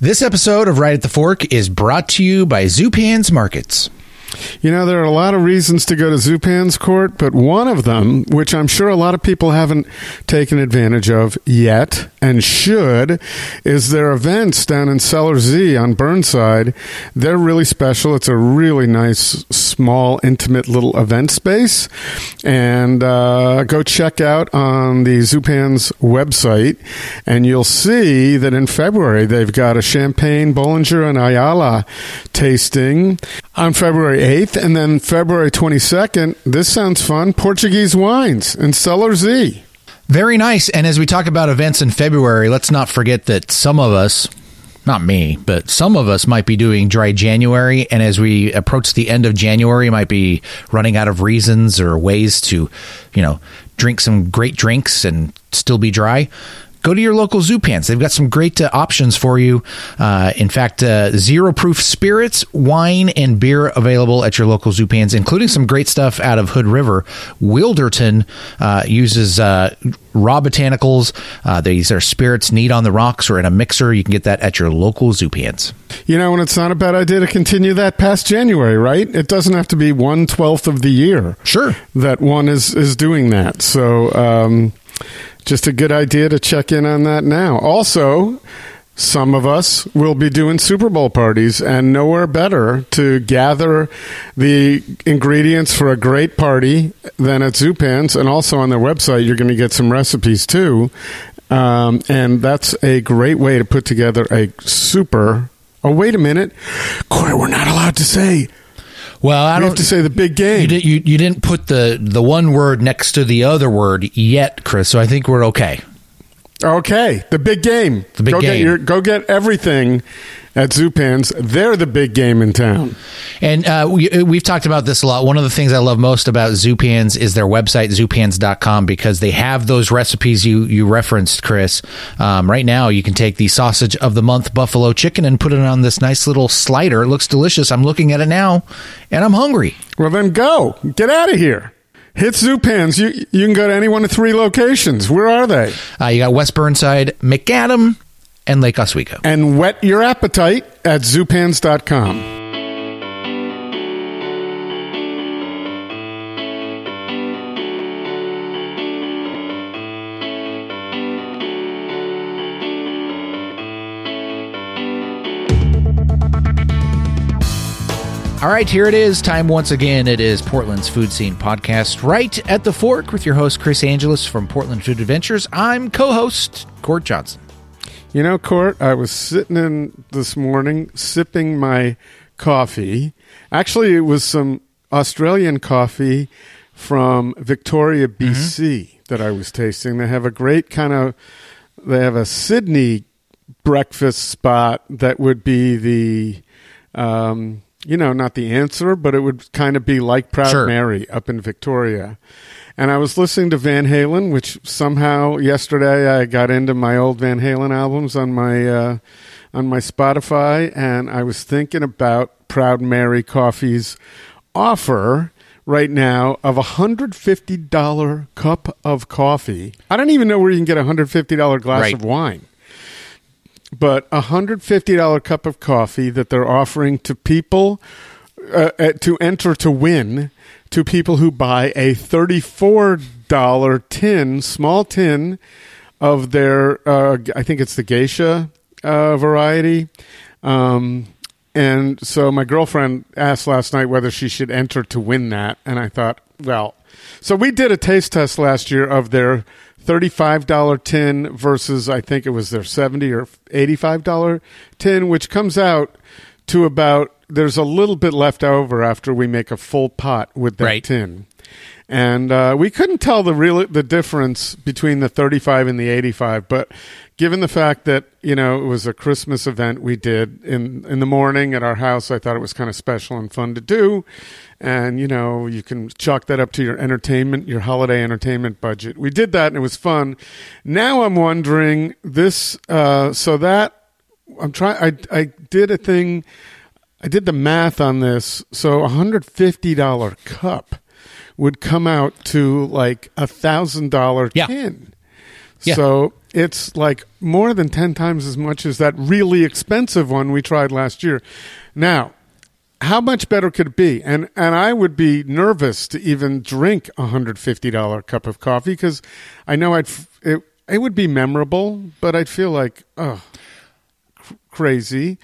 This episode of Right at the Fork is brought to you by Zupan's Markets. You know, there are a lot of reasons to go to Zupan's Court, but one of them, which I'm sure a lot of people haven't taken advantage of yet and should, is their events down in Cellar Z on Burnside. They're really special. It's a really nice, small, intimate little event space. And uh, go check out on the Zupan's website, and you'll see that in February they've got a Champagne, Bollinger, and Ayala tasting on February 8th. And then February 22nd, this sounds fun Portuguese wines in Cellar Z. Very nice. And as we talk about events in February, let's not forget that some of us, not me, but some of us might be doing dry January. And as we approach the end of January, might be running out of reasons or ways to, you know, drink some great drinks and still be dry go to your local Zupans. They've got some great uh, options for you. Uh, in fact, uh, zero proof spirits, wine, and beer available at your local Zupans, including some great stuff out of Hood River. Wilderton uh, uses uh, raw botanicals. Uh, these are spirits neat on the rocks or in a mixer. You can get that at your local Zupans. You know, and it's not a bad idea to continue that past January, right? It doesn't have to be one twelfth of the year. Sure, that one is is doing that. So. Um, just a good idea to check in on that now. Also, some of us will be doing Super Bowl parties, and nowhere better to gather the ingredients for a great party than at Zupan's. And also on their website, you're going to get some recipes too. Um, and that's a great way to put together a super. Oh, wait a minute. Corey, we're not allowed to say well, I we don't have to say the big game. You, did, you, you didn't put the the one word next to the other word yet, Chris. So I think we're okay. Okay, the big game. The big go game. Get your, go get everything at Zupan's. They're the big game in town. And uh, we, we've talked about this a lot. One of the things I love most about Zupans is their website, zupans.com, because they have those recipes you, you referenced, Chris. Um, right now, you can take the sausage of the month buffalo chicken and put it on this nice little slider. It looks delicious. I'm looking at it now, and I'm hungry. Well, then go. Get out of here. Hit Zupans. You you can go to any one of three locations. Where are they? Uh, you got West Burnside, Macadam, and Lake Oswego. And whet your appetite at zupans.com. All right, here it is. Time once again. It is Portland's Food Scene Podcast, right at the fork with your host, Chris Angelus from Portland Food Adventures. I'm co host, Court Johnson. You know, Court, I was sitting in this morning sipping my coffee. Actually, it was some Australian coffee from Victoria, BC mm-hmm. that I was tasting. They have a great kind of, they have a Sydney breakfast spot that would be the, um, you know, not the answer, but it would kind of be like Proud sure. Mary up in Victoria. And I was listening to Van Halen, which somehow yesterday I got into my old Van Halen albums on my uh, on my Spotify, and I was thinking about Proud Mary Coffee's offer right now of a hundred fifty dollar cup of coffee. I don't even know where you can get a hundred fifty dollar glass right. of wine but a hundred fifty dollar cup of coffee that they're offering to people uh, uh, to enter to win to people who buy a thirty four dollar tin, small tin of their. Uh, I think it's the geisha uh, variety. Um, and so my girlfriend asked last night whether she should enter to win that, and I thought, well, so we did a taste test last year of their $35 tin versus I think it was their 70 or $85 tin which comes out to about there's a little bit left over after we make a full pot with that right. tin. And uh, we couldn't tell the real the difference between the 35 and the 85, but given the fact that you know it was a Christmas event we did in in the morning at our house, I thought it was kind of special and fun to do. And you know you can chalk that up to your entertainment your holiday entertainment budget. We did that and it was fun. Now i'm wondering this uh, so that i'm trying i i did a thing i did the math on this. So a hundred fifty dollar cup would come out to like a thousand dollar tin. Yeah. so it's like more than 10 times as much as that really expensive one we tried last year. Now, how much better could it be? And and I would be nervous to even drink a hundred fifty dollar cup of coffee because I know I'd f- it it would be memorable, but I'd feel like oh cr- crazy.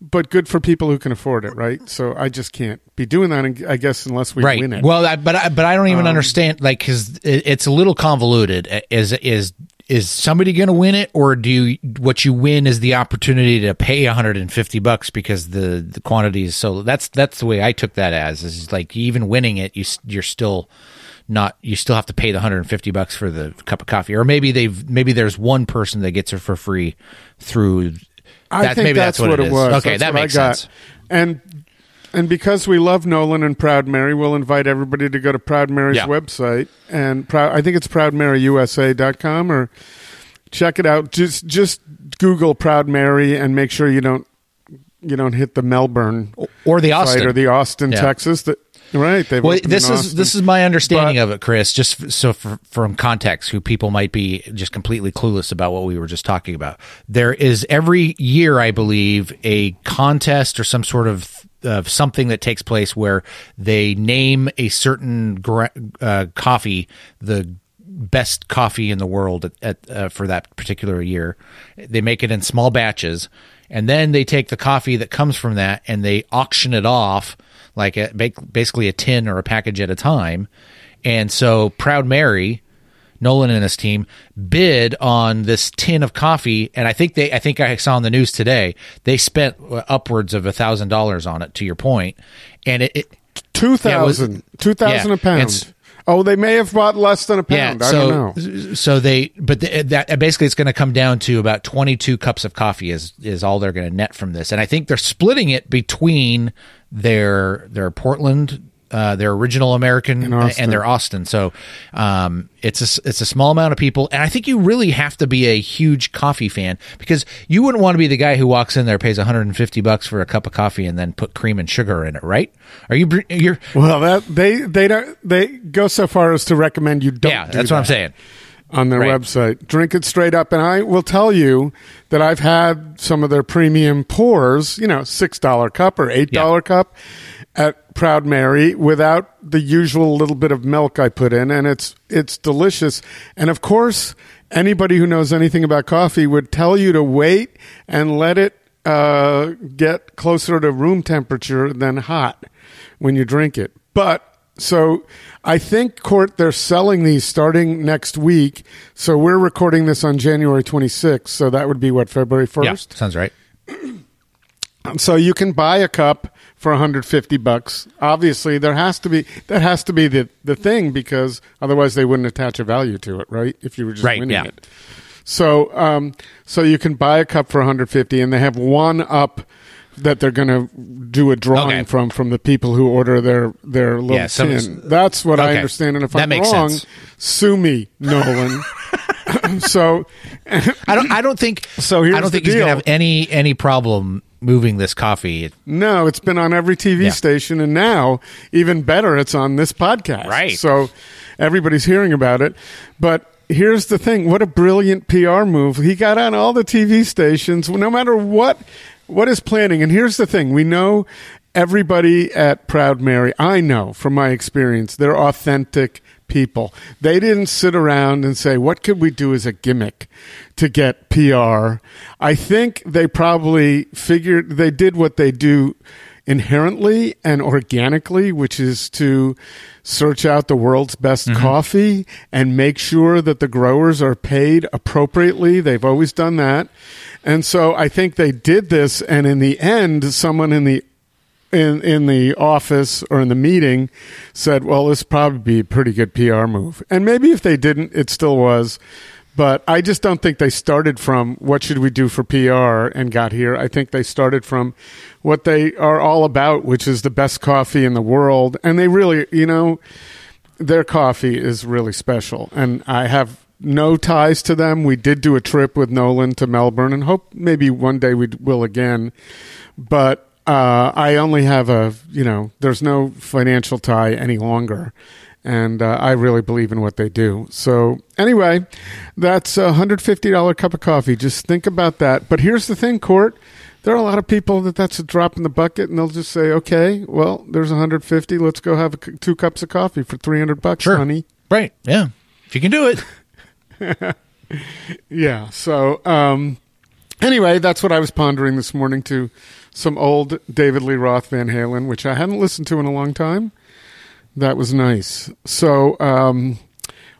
But good for people who can afford it, right? So I just can't be doing that. I guess unless we right. win it. Well, I, but I, but I don't even Um, understand like because it, it's a little convoluted. Is is is somebody going to win it, or do you, what you win is the opportunity to pay 150 bucks because the the quantity is so? That's that's the way I took that as is like even winning it, you you're still not you still have to pay the 150 bucks for the cup of coffee, or maybe they've maybe there's one person that gets it for free through. I that- think maybe that's, that's what, what it was. Okay, That's that makes sense. And and because we love Nolan and Proud Mary, we'll invite everybody to go to Proud Mary's Yeah. website and proud. I think it's proudmaryusa.com or check it out. Just just Google Proud Mary and make sure you don't you don't hit the Melbourne Or the Austin. or the Austin, Yeah. Texas. That right? They've Well, this is this is my understanding But- of it, Chris. Just f- so for, from context, who people might be just completely clueless about what we were just talking about. There is every year, I believe, a contest or some sort of of something that takes place where they name a certain gra- uh, coffee the best coffee in the world at, at uh, for that particular year. They make it in small batches, and then they take the coffee that comes from that and they auction it off like a, basically a tin or a package at a time. And so Proud Mary, Nolan and his team bid on this tin of coffee, and I think they, I think I saw on the news today they spent upwards of a thousand dollars on it. To your point, and it, it two Yeah, thousand, two thousand yeah, a pound. Oh, they may have bought less than a pound. I so don't know. so they but the, that basically it's going to come down to about 22 cups of coffee is is all they're going to net from this and i think they're splitting it between their their portland uh, their original American and their Austin, so um, it's a it's a small amount of people, and I think you really have to be a huge coffee fan because you wouldn't want to be the guy who walks in there pays 150 bucks for a cup of coffee and then put cream and sugar in it, right? Are you you're Well, that they they don't they go so far as to recommend you don't. yeah, do that's what I'm saying. on their Right. website. Drink it straight up. And I will tell you that I've had some of their premium pours, you know, $6 cup or $8 cup at Proud Mary without the usual little bit of milk I put in. And it's, it's delicious. And of course, anybody who knows anything about coffee would tell you to wait and let it uh, get closer to room temperature than hot when you drink it. But so I think court they're selling these starting next week. So we're recording this on January 26th. So that would be what February 1st. Yeah, 1st. sounds right. So you can buy a cup for 150 bucks. Obviously, there has to be that has to be the the thing because otherwise they wouldn't attach a value to it, right? If you were just Right, winning yeah. it. So um so you can buy a cup for 150 and they have one up that they're going to do a drawing Okay. from from the people who order their their little Yeah, so- tin. That's what I understand and if That I'm wrong, sense. sue me, Nolan. so I don't. I don't think. So here's I don't think he's gonna have any any problem moving this coffee. No, it's been on every TV Yeah. station, and now even better, it's on this podcast. Right. So everybody's hearing about it. But here's the thing: what a brilliant PR move! He got on all the TV stations, no matter what what is planning. And here's the thing: we know everybody at Proud Mary. I know from my experience, they're authentic people. They didn't sit around and say, "What could we do as a gimmick to get PR?" I think they probably figured they did what they do inherently and organically, which is to search out the world's best mm-hmm. coffee and make sure that the growers are paid appropriately. They've always done that. And so I think they did this and in the end someone in the in in the office or in the meeting said, "Well, this probably be a pretty good PR move." And maybe if they didn't, it still was. But I just don't think they started from what should we do for PR and got here. I think they started from what they are all about, which is the best coffee in the world. And they really, you know, their coffee is really special. And I have no ties to them. We did do a trip with Nolan to Melbourne and hope maybe one day we will again. But uh, I only have a, you know, there's no financial tie any longer. and uh, I really believe in what they do. So anyway, that's a hundred fifty dollar cup of coffee. Just think about that. But here's the thing, Court. There are a lot of people that that's a drop in the bucket, and they'll just say, "Okay, well, there's 150. Let's go have a, two cups of coffee for 300 bucks, Sure. honey." Right. Yeah. If you can do it. Yeah. So, um, anyway, that's what I was pondering this morning to some old David Lee Roth Van Halen, which I hadn't listened to in a long time. That was nice. So, um,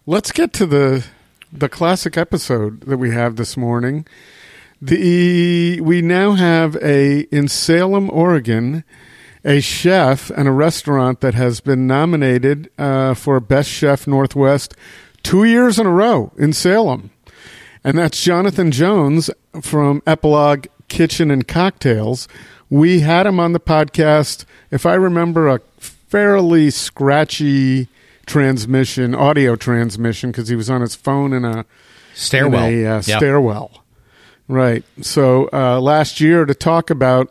let's get to the the classic episode that we have this morning. The we now have a in Salem, Oregon, a chef and a restaurant that has been nominated uh, for Best Chef Northwest two years in a row in Salem. And that's Jonathan Jones from Epilogue Kitchen and Cocktails. We had him on the podcast, if I remember, a fairly scratchy transmission, audio transmission, because he was on his phone in a Stairwell. in a uh, Yeah. stairwell. Right. So uh, last year to talk about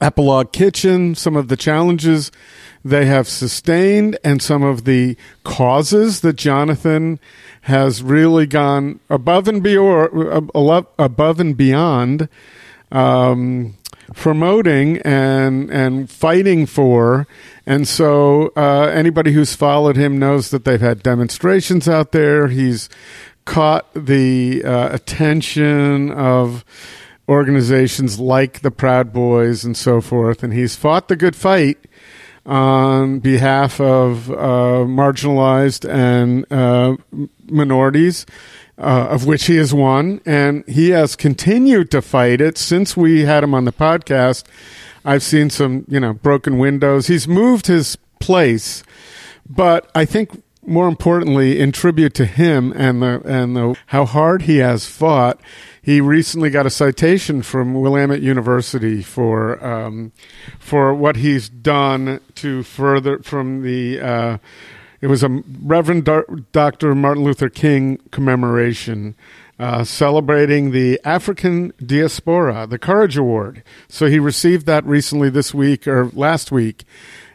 Epilogue Kitchen, some of the challenges they have sustained, and some of the causes that Jonathan has really gone above and beyond, above and beyond, um, promoting and and fighting for. And so, uh, anybody who's followed him knows that they've had demonstrations out there. He's caught the uh, attention of organizations like the Proud Boys and so forth, and he's fought the good fight on behalf of uh, marginalized and uh, minorities, uh, of which he is one, and he has continued to fight it since we had him on the podcast. I've seen some, you know, broken windows. He's moved his place, but I think more importantly, in tribute to him and the and the how hard he has fought, he recently got a citation from Willamette University for um, for what he's done to further from the. Uh, it was a Reverend Dr. Martin Luther King commemoration. Uh, celebrating the African diaspora, the Courage Award. So he received that recently this week or last week,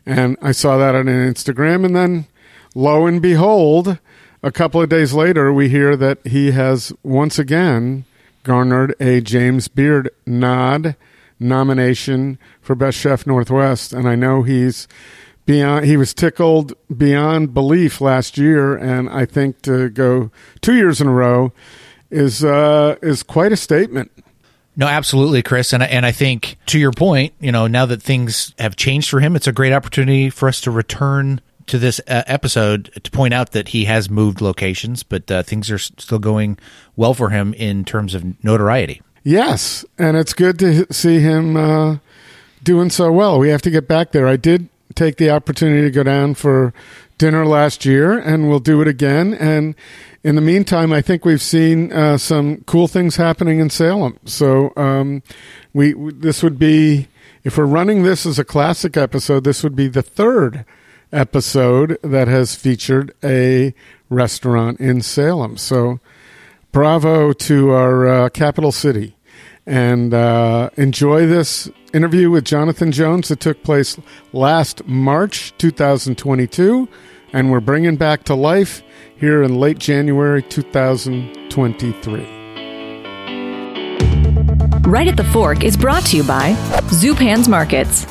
and I saw that on an Instagram. And then, lo and behold, a couple of days later, we hear that he has once again garnered a James Beard nod nomination for Best Chef Northwest, and I know he's beyond. He was tickled beyond belief last year, and I think to go two years in a row is uh, is quite a statement. No, absolutely, Chris, and I- and I think to your point, you know, now that things have changed for him, it's a great opportunity for us to return to this uh, episode to point out that he has moved locations, but uh, things are still going well for him in terms of notoriety. Yes, and it's good to see him uh, doing so well. We have to get back there. I did take the opportunity to go down for dinner last year, and we'll do it again. And in the meantime, I think we've seen uh, some cool things happening in Salem. So um, we this would be if we're running this as a classic episode, this would be the third episode that has featured a restaurant in Salem. So bravo to our uh, capital city and uh, enjoy this interview with Jonathan Jones that took place last March 2022 and we're bringing back to life here in late January 2023. Right at the Fork is brought to you by Zupan's Markets.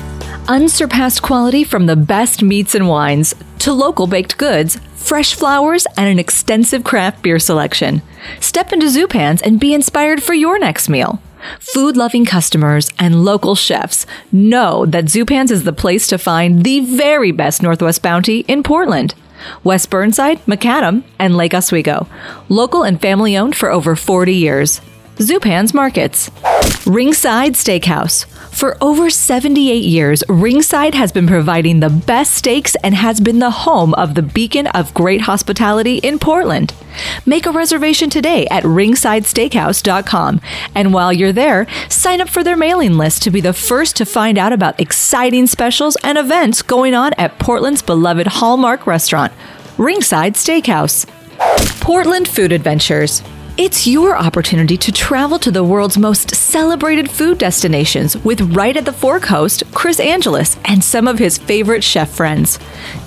Unsurpassed quality from the best meats and wines to local baked goods, fresh flowers, and an extensive craft beer selection. Step into Zupan's and be inspired for your next meal. Food loving customers and local chefs know that Zupan's is the place to find the very best Northwest bounty in Portland. West Burnside, Macadam, and Lake Oswego. Local and family owned for over 40 years. Zupan's Markets. Ringside Steakhouse. For over 78 years, Ringside has been providing the best steaks and has been the home of the beacon of great hospitality in Portland. Make a reservation today at ringsidesteakhouse.com. And while you're there, sign up for their mailing list to be the first to find out about exciting specials and events going on at Portland's beloved Hallmark restaurant, Ringside Steakhouse. Portland Food Adventures. It's your opportunity to travel to the world's most celebrated food destinations with right at the Fork host, Chris Angelus, and some of his favorite chef friends.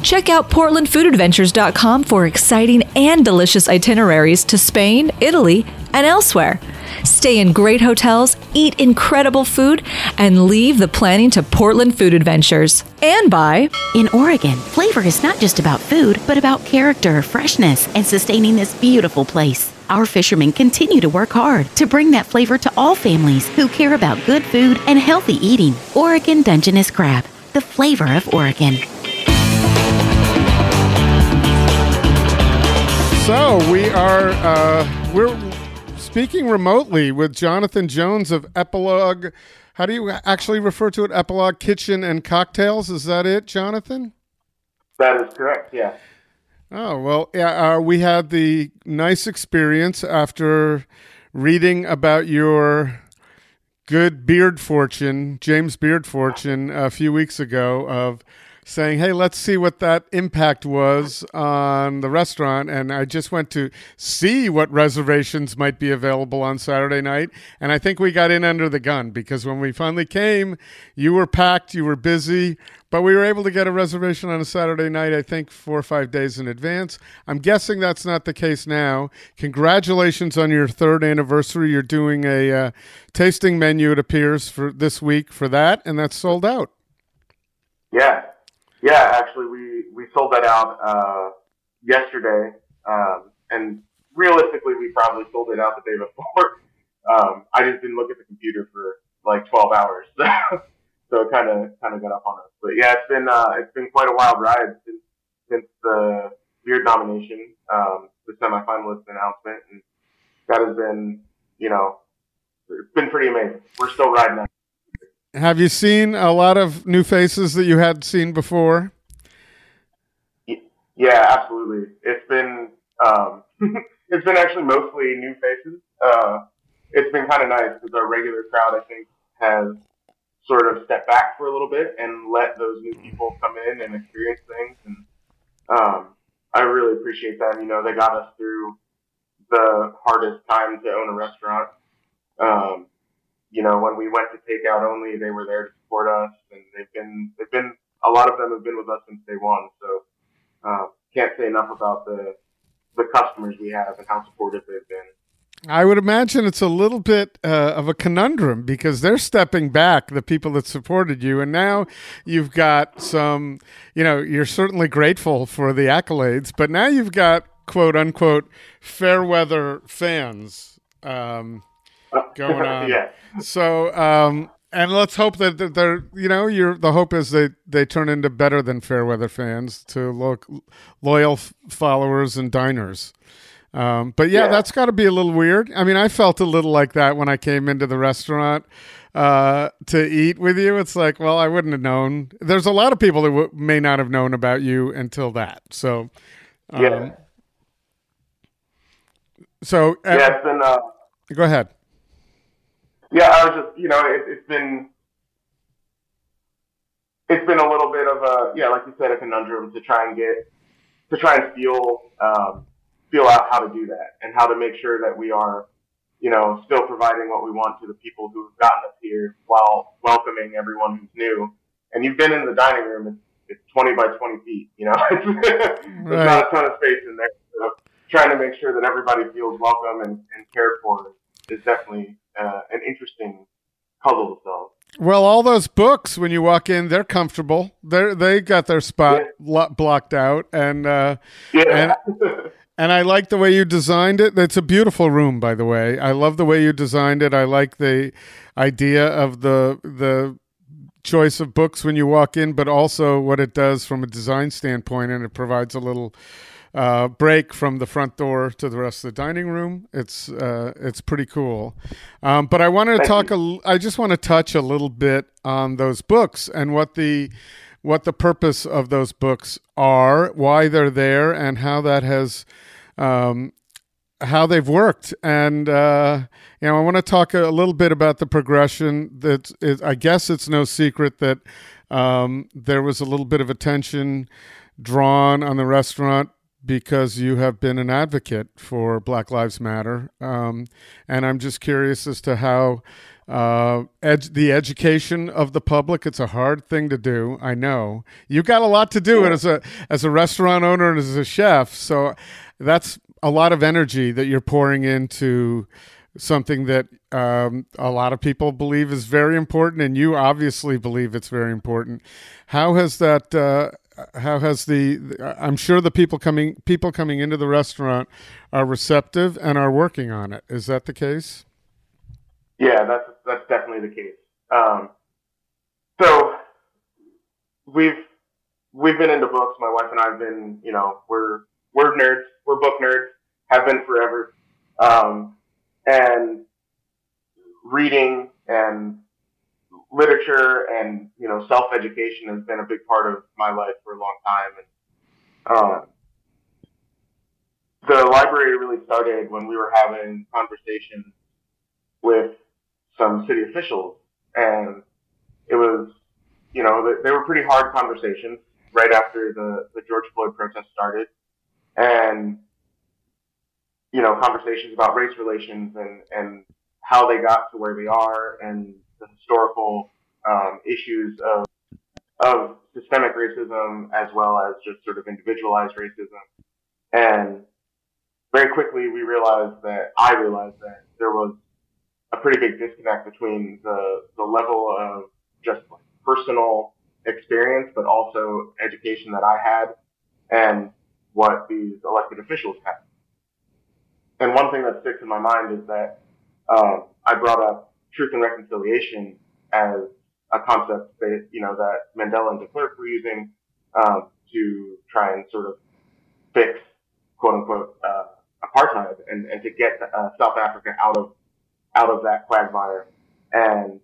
Check out PortlandFoodAdventures.com for exciting and delicious itineraries to Spain, Italy, and elsewhere. Stay in great hotels, eat incredible food, and leave the planning to Portland Food Adventures. And by In Oregon, flavor is not just about food, but about character, freshness, and sustaining this beautiful place. Our fishermen continue to work hard to bring that flavor to all families who care about good food and healthy eating. Oregon Dungeness Crab, the flavor of Oregon. So we are uh, we're speaking remotely with Jonathan Jones of Epilogue. How do you actually refer to it? Epilogue Kitchen and Cocktails. Is that it, Jonathan? That is correct. Yeah. Oh well. Uh, we had the nice experience after reading about your good beard fortune, James Beard fortune, a few weeks ago of saying, "Hey, let's see what that impact was on the restaurant." And I just went to see what reservations might be available on Saturday night, and I think we got in under the gun because when we finally came, you were packed, you were busy, but we were able to get a reservation on a Saturday night. I think four or five days in advance. I'm guessing that's not the case now. Congratulations on your third anniversary. You're doing a uh, tasting menu, it appears, for this week for that, and that's sold out. Yeah. Yeah. Actually, we, we sold that out uh, yesterday. Um, and realistically, we probably sold it out the day before. Um, I just didn't look at the computer for like 12 hours. so so it kind of kind of got up on us. But yeah, it's been uh, it's been quite a wild ride since since the Beard nomination, um, the semifinalist announcement, and that has been you know it's been pretty amazing. We're still riding that. Have you seen a lot of new faces that you had seen before? Yeah, absolutely. It's been um, it's been actually mostly new faces. Uh, it's been kind of nice because our regular crowd, I think, has sort of stepped back for a little bit and let those new people come in and experience things. And um, I really appreciate them. You know, they got us through the hardest time to own a restaurant. Um, you know, when we went to takeout only, they were there to support us, and they've been they've been a lot of them have been with us since day one. So uh, can't say enough about the the customers we have and how supportive they've been. I would imagine it's a little bit uh, of a conundrum because they're stepping back, the people that supported you, and now you've got some. You know, you're certainly grateful for the accolades, but now you've got quote unquote fair weather fans um, going on. yeah. So, um, and let's hope that they're, you know, you're, the hope is they, they turn into better than fair weather fans to lo- loyal f- followers and diners. Um, but yeah, Yeah. that's got to be a little weird. I mean, I felt a little like that when I came into the restaurant uh, to eat with you. It's like, well, I wouldn't have known. There's a lot of people that w- may not have known about you until that. So, um, Yeah. so uh, it's been. Uh, go ahead. Yeah, I was just, you know, it, it's been, it's been a little bit of a, yeah, like you said, a conundrum to try and get, to try and feel, um, feel out how to do that and how to make sure that we are, you know, still providing what we want to the people who have gotten us here while welcoming everyone who's new. And you've been in the dining room; it's, it's 20 by 20 feet. You know, there's Right. not a ton of space in there. So trying to make sure that everybody feels welcome and, and cared for is definitely uh, an interesting puzzle to solve. Well, all those books when you walk in, they're comfortable. They they got their spot Yeah. blocked out, and uh, Yeah. and I like the way you designed it. It's a beautiful room, by the way. I love the way you designed it. I like the idea of the the choice of books when you walk in, but also what it does from a design standpoint, and it provides a little uh, break from the front door to the rest of the dining room. It's uh, it's pretty cool. Um, but I wanted to talk. A, I just want to touch a little bit on those books and what the what the purpose of those books are, why they're there, and how that has um, how they've worked. And uh, you know, I want to talk a little bit about the progression. That is, I guess it's no secret that um, there was a little bit of attention drawn on the restaurant because you have been an advocate for Black Lives Matter, um, and I'm just curious as to how uh, ed- the education of the public. It's a hard thing to do. I know you've got a lot to do yeah. as a as a restaurant owner and as a chef. So that's a lot of energy that you're pouring into something that um, a lot of people believe is very important, and you obviously believe it's very important. How has that? Uh, how has the? I'm sure the people coming people coming into the restaurant are receptive and are working on it. Is that the case? Yeah, that's that's definitely the case. Um, so we've we've been into books. My wife and I've been, you know, we're we're nerds. We're book nerds. Have been forever. Um, and reading and literature and you know self education has been a big part of my life for a long time. And um, the library really started when we were having conversations with some city officials. And it was you know they were pretty hard conversations right after the, the george floyd protest started. And you know, conversations about race relations and, and how they got to where they are and the historical um, issues of of systemic racism as well as just sort of individualized racism. And very quickly we realized that I realized that there was a pretty big disconnect between the the level of just personal experience, but also education that I had and what these elected officials had. And one thing that sticks in my mind is that um, I brought up truth and reconciliation as a concept that you know that Mandela and de Klerk were using um, to try and sort of fix quote unquote uh, apartheid and, and to get uh, South Africa out of out of that quagmire. And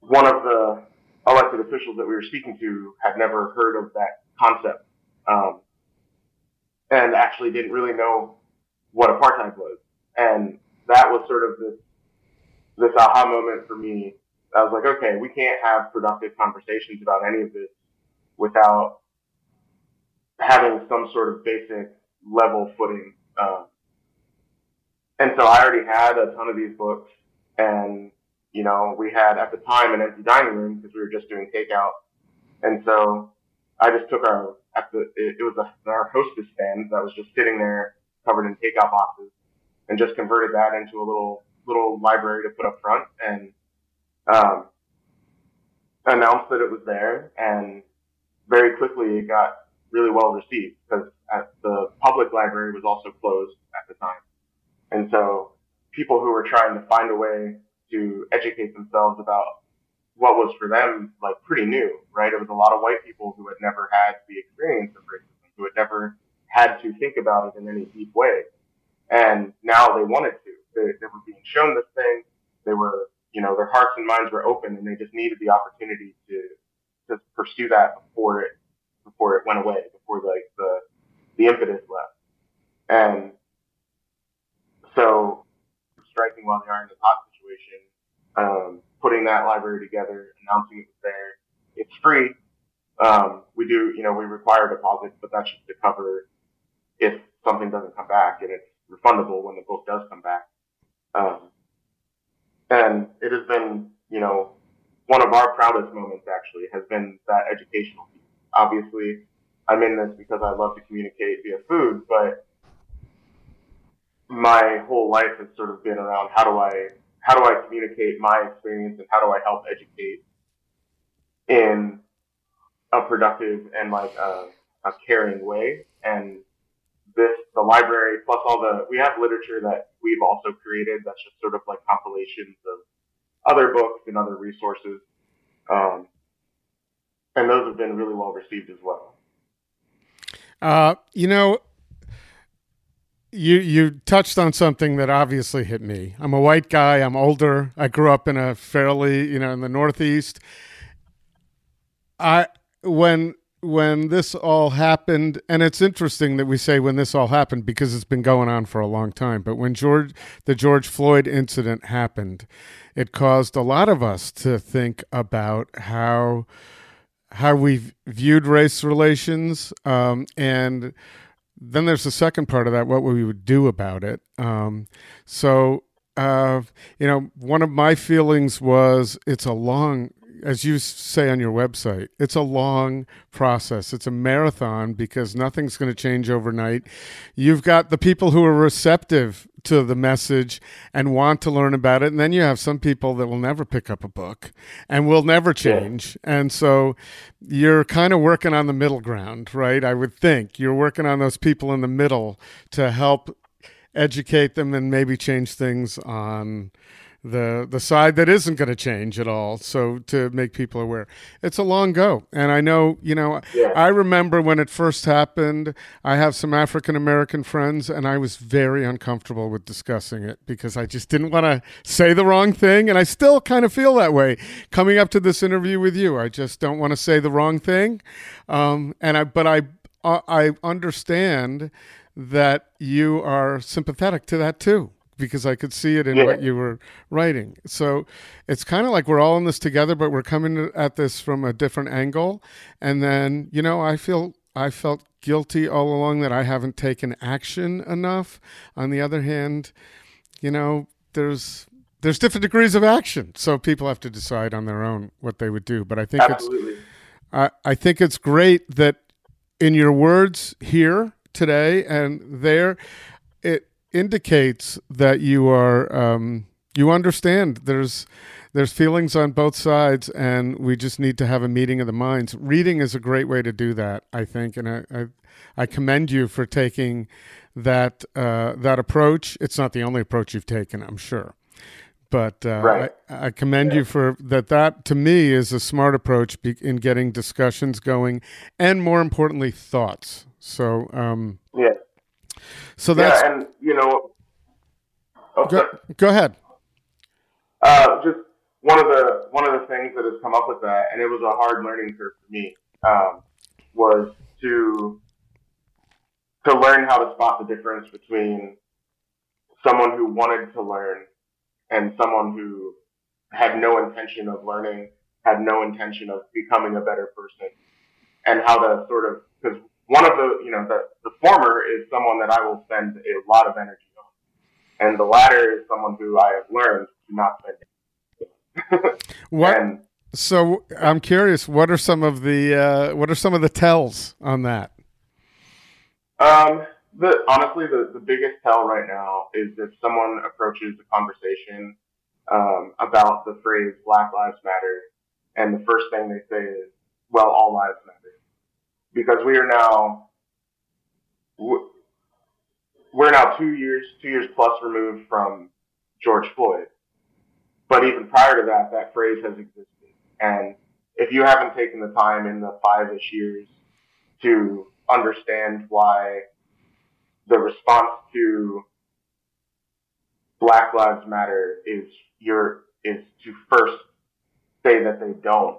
one of the elected officials that we were speaking to had never heard of that concept um, and actually didn't really know what apartheid was. And that was sort of this, this aha moment for me. I was like, okay, we can't have productive conversations about any of this without having some sort of basic level footing. Um, and so I already had a ton of these books and, you know, we had at the time an empty dining room because we were just doing takeout. And so I just took our, at the, it, it was a, our hostess stand that was just sitting there covered in takeout boxes and just converted that into a little little library to put up front and um, announced that it was there and very quickly it got really well received because the public library was also closed at the time and so people who were trying to find a way to educate themselves about what was for them like pretty new right it was a lot of white people who had never had the experience of racism who had never had to think about it in any deep way. And now they wanted to. Shown this thing. They were, you know, their hearts and minds were open and they just needed the opportunity to, to pursue that before it, before it went away, before like the, the impetus left. And so striking while the iron is hot situation, um, putting that library together, announcing it was there. It's free. Um, we do, you know, we require deposits, but that's just to cover if something doesn't come back and it's refundable when the book does come back. Um, and it has been, you know, one of our proudest moments actually has been that educational piece. Obviously, I'm in this because I love to communicate via food, but my whole life has sort of been around how do I how do I communicate my experience and how do I help educate in a productive and like a, a caring way. And this, the library, plus all the, we have literature that we've also created that's just sort of like compilations of other books and other resources. Um, and those have been really well received as well. Uh, you know, you you touched on something that obviously hit me. I'm a white guy. I'm older. I grew up in a fairly, you know, in the Northeast. I when when this all happened, and it's interesting that we say when this all happened because it's been going on for a long time. But when George, the George Floyd incident happened, it caused a lot of us to think about how how we viewed race relations um, and then there's the second part of that, what we would do about it. Um, so, uh, you know, one of my feelings was it's a long, as you say on your website, it's a long process. It's a marathon because nothing's going to change overnight. You've got the people who are receptive to the message and want to learn about it. And then you have some people that will never pick up a book and will never change. Yeah. And so you're kind of working on the middle ground, right? I would think you're working on those people in the middle to help educate them and maybe change things on the the side that isn't going to change at all so to make people aware. It's a long go and i know you know yeah. i remember when it first happened i have some african american friends and i was very uncomfortable with discussing it because i just didn't want to say the wrong thing and i still kind of feel that way. Coming up to this interview with you i just don't want to say the wrong thing um, and i but i uh, i understand that you are sympathetic to that too because I could see it in yeah. what you were writing. So it's kind of like we're all in this together, but we're coming at this from a different angle. And then, you know, I feel I felt guilty all along that I haven't taken action enough. On the other hand, you know, there's there's different degrees of action, so people have to decide on their own what they would do. But I think Absolutely. it's I, I think it's great that in your words here today and there, it indicates that you are um, you understand. There's there's feelings on both sides, and we just need to have a meeting of the minds. Reading is a great way to do that, I think, and I I, I commend you for taking that uh, that approach. It's not the only approach you've taken, I'm sure but uh, right. I, I, commend yeah. you for that. That to me is a smart approach in getting discussions going, and more importantly, thoughts. So, um, yeah. So that's yeah, and you know, oh, go, go, ahead. Uh, just one of the one of the things that has come up with that, and it was a hard learning curve for me, um, was to to learn how to spot the difference between someone who wanted to learn and someone who had no intention of learning, had no intention of becoming a better person, and how to sort of because one of the, you know, the, the former is someone that I will spend a lot of energy on. And the latter is someone who I have learned to not spend. what? And, so I'm curious, what are some of the, uh, what are some of the tells on that? Um, the, honestly, the, the biggest tell right now is if someone approaches a conversation um, about the phrase Black Lives Matter, and the first thing they say is, well, all lives matter because we are now we're now two years two years plus removed from George Floyd. But even prior to that, that phrase has existed. And if you haven't taken the time in the five-ish years to understand why the response to Black Lives Matter is your is to first say that they don't,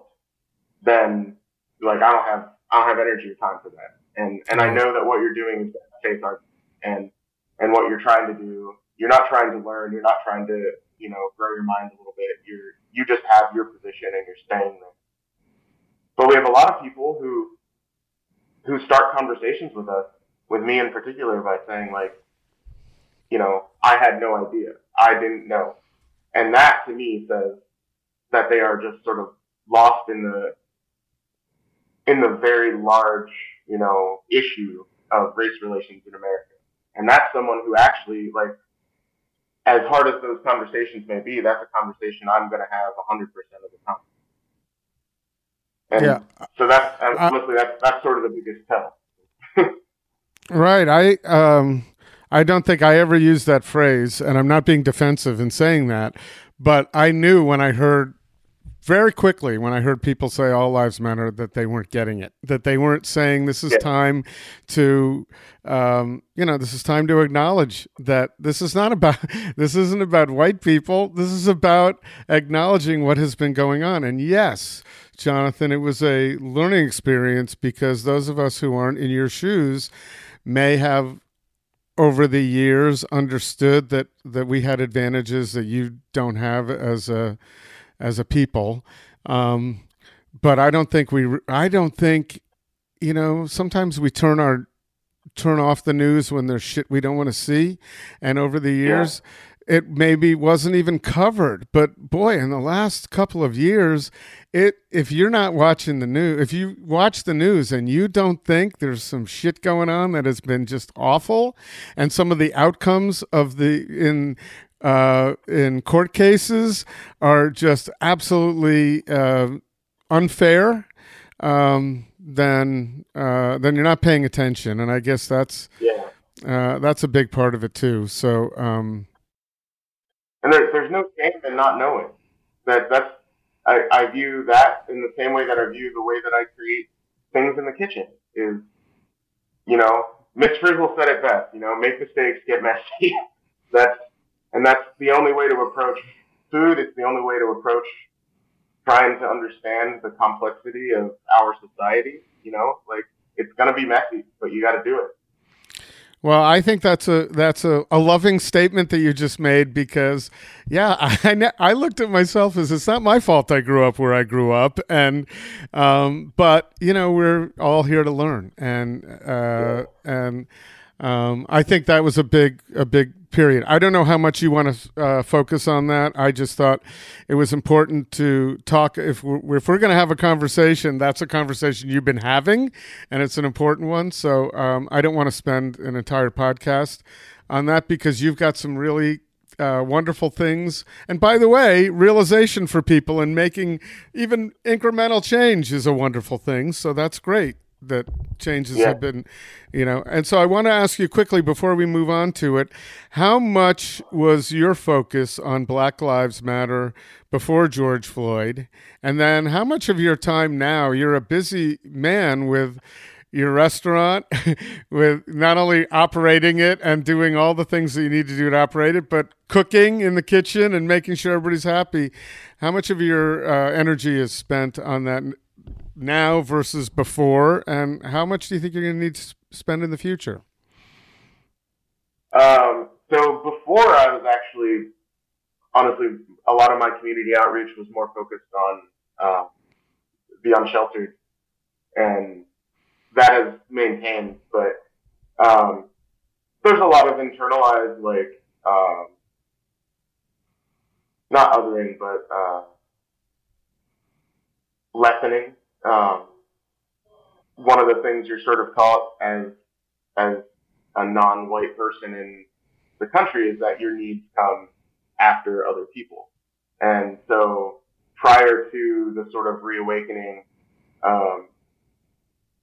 then like I don't have I don't have energy or time for that. And and I know that what you're doing is faith argument, and and what you're trying to do, you're not trying to learn, you're not trying to you know grow your mind a little bit. You're you just have your position and you're staying there. But we have a lot of people who who start conversations with us, with me in particular, by saying like, you know, I had no idea, I didn't know, and that to me says that they are just sort of lost in the in the very large, you know, issue of race relations in America. And that's someone who actually, like, as hard as those conversations may be, that's a conversation I'm going to have 100% of the time. And yeah. so that's, honestly, that's, that's sort of the biggest tell. right. I, um, I don't think I ever used that phrase, and I'm not being defensive in saying that, but I knew when I heard very quickly when I heard people say all lives matter that they weren't getting it, that they weren't saying this is time to, um, you know, this is time to acknowledge that this is not about, this isn't about white people. This is about acknowledging what has been going on. And yes, Jonathan, it was a learning experience because those of us who aren't in your shoes may have over the years understood that that we had advantages that you don't have as a as a people. Um, but I don't think we. I don't think you know. Sometimes we turn our turn off the news when there's shit we don't want to see. And over the years, it maybe wasn't even covered. But boy, in the last couple of years, it if you're not watching the news, if you watch the news and you don't think there's some shit going on that has been just awful, and some of the outcomes of the in uh, in court cases are just absolutely uh, unfair. Um, then uh, then you're not paying attention, and I guess that's Yeah. uh, that's a big part of it too. So um, And there, there's no shame in not knowing. That that's I, I view that in the same way that I view the way that I create things in the kitchen is, you know, Ms. Frizzle said it best. You know, make mistakes, get messy. that's and that's the only way to approach food. It's the only way to approach trying to understand the complexity of our society. You know, like it's gonna be messy, but you got to do it. Well, I think that's a that's a, a loving statement that you just made because, yeah, I I looked at myself as it's not my fault I grew up where I grew up, and um, but you know we're all here to learn, and uh, and um, I think that was a big a big period. I don't know how much you want to uh, focus on that. I just thought it was important to talk. If we're, if we're going to have a conversation, that's a conversation you've been having, and it's an important one. So um, I don't want to spend an entire podcast on that because you've got some really uh, wonderful things. And by the way, realization for people and making even incremental change is a wonderful thing. So that's great that changes Yeah. have been, you know. And so I want to ask you quickly before we move on to it, how much was your focus on Black Lives Matter before George Floyd? And then how much of your time now, you're a busy man with your restaurant with not only operating it and doing all the things that you need to do to operate it, but cooking in the kitchen and making sure everybody's happy. How much of your uh, energy is spent on that now versus before? And how much do you think you're going to need to spend in the future? Um, so before I was actually, honestly, a lot of my community outreach was more focused on uh, the unsheltered, and that has maintained. But um, there's a lot of internalized, like, um, not othering, but uh, lessening. Um, one of the things you're sort of taught as as a non-white person in the country is that your needs come after other people. And so prior to the sort of reawakening um,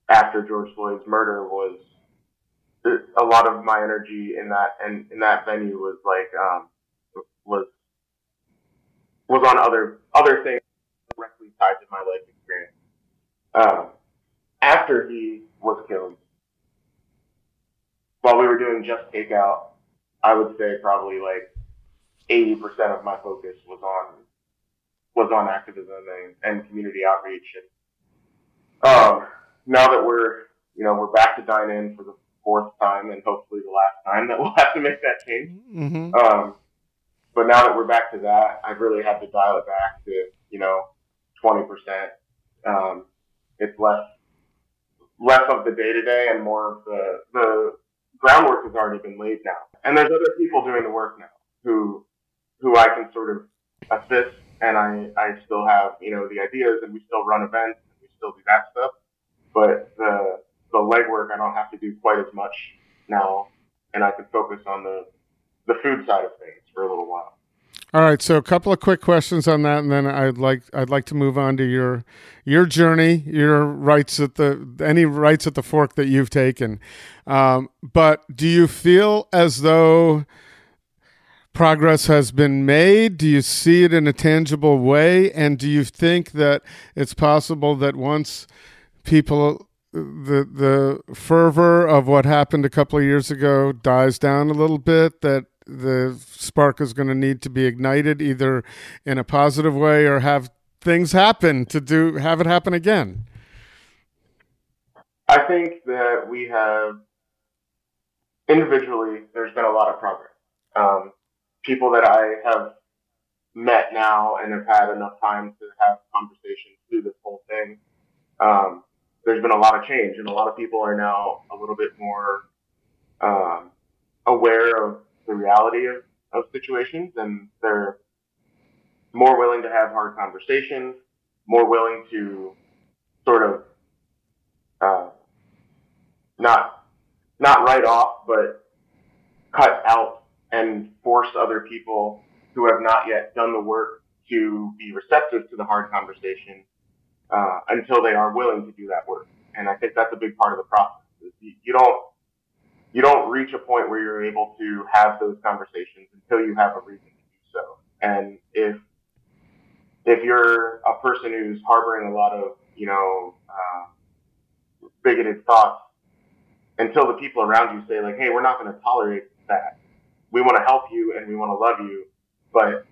after George Floyd's murder was a lot of my energy in that and in that venue was like um, was was on other other things directly tied to my life. Um, after he was killed, while we were doing just takeout, I would say probably like eighty percent of my focus was on was on activism and, and community outreach. And um, now that we're you know we're back to dine in for the fourth time and hopefully the last time that we'll have to make that change. Mm-hmm. Um, but now that we're back to that, I've really had to dial it back to you know twenty percent. Um, it's less less of the day to day and more of the the groundwork has already been laid now. And there's other people doing the work now who who I can sort of assist and I, I still have, you know, the ideas and we still run events and we still do that stuff. But the the legwork I don't have to do quite as much now and I can focus on the the food side of things for a little while. All right, so a couple of quick questions on that, and then I'd like I'd like to move on to your your journey, your rights at the any rights at the fork that you've taken. Um, but do you feel as though progress has been made? Do you see it in a tangible way, and do you think that it's possible that once people the the fervor of what happened a couple of years ago dies down a little bit that the spark is going to need to be ignited either in a positive way or have things happen to do have it happen again I think that we have individually. There's been a lot of progress. Um, people that I have met now and have had enough time to have conversations through this whole thing. Um, there's been a lot of change, and a lot of people are now a little bit more um, aware of the reality of, of situations and they're more willing to have hard conversations, more willing to sort of uh, not not write off, but cut out and force other people who have not yet done the work to be receptive to the hard conversation uh, until they are willing to do that work. And I think that's a big part of the process. You don't you don't reach a point where you're able to have those conversations until you have a reason to do so. And if if you're a person who's harboring a lot of you know uh, bigoted thoughts, until the people around you say like, "Hey, we're not going to tolerate that. We want to help you and we want to love you, but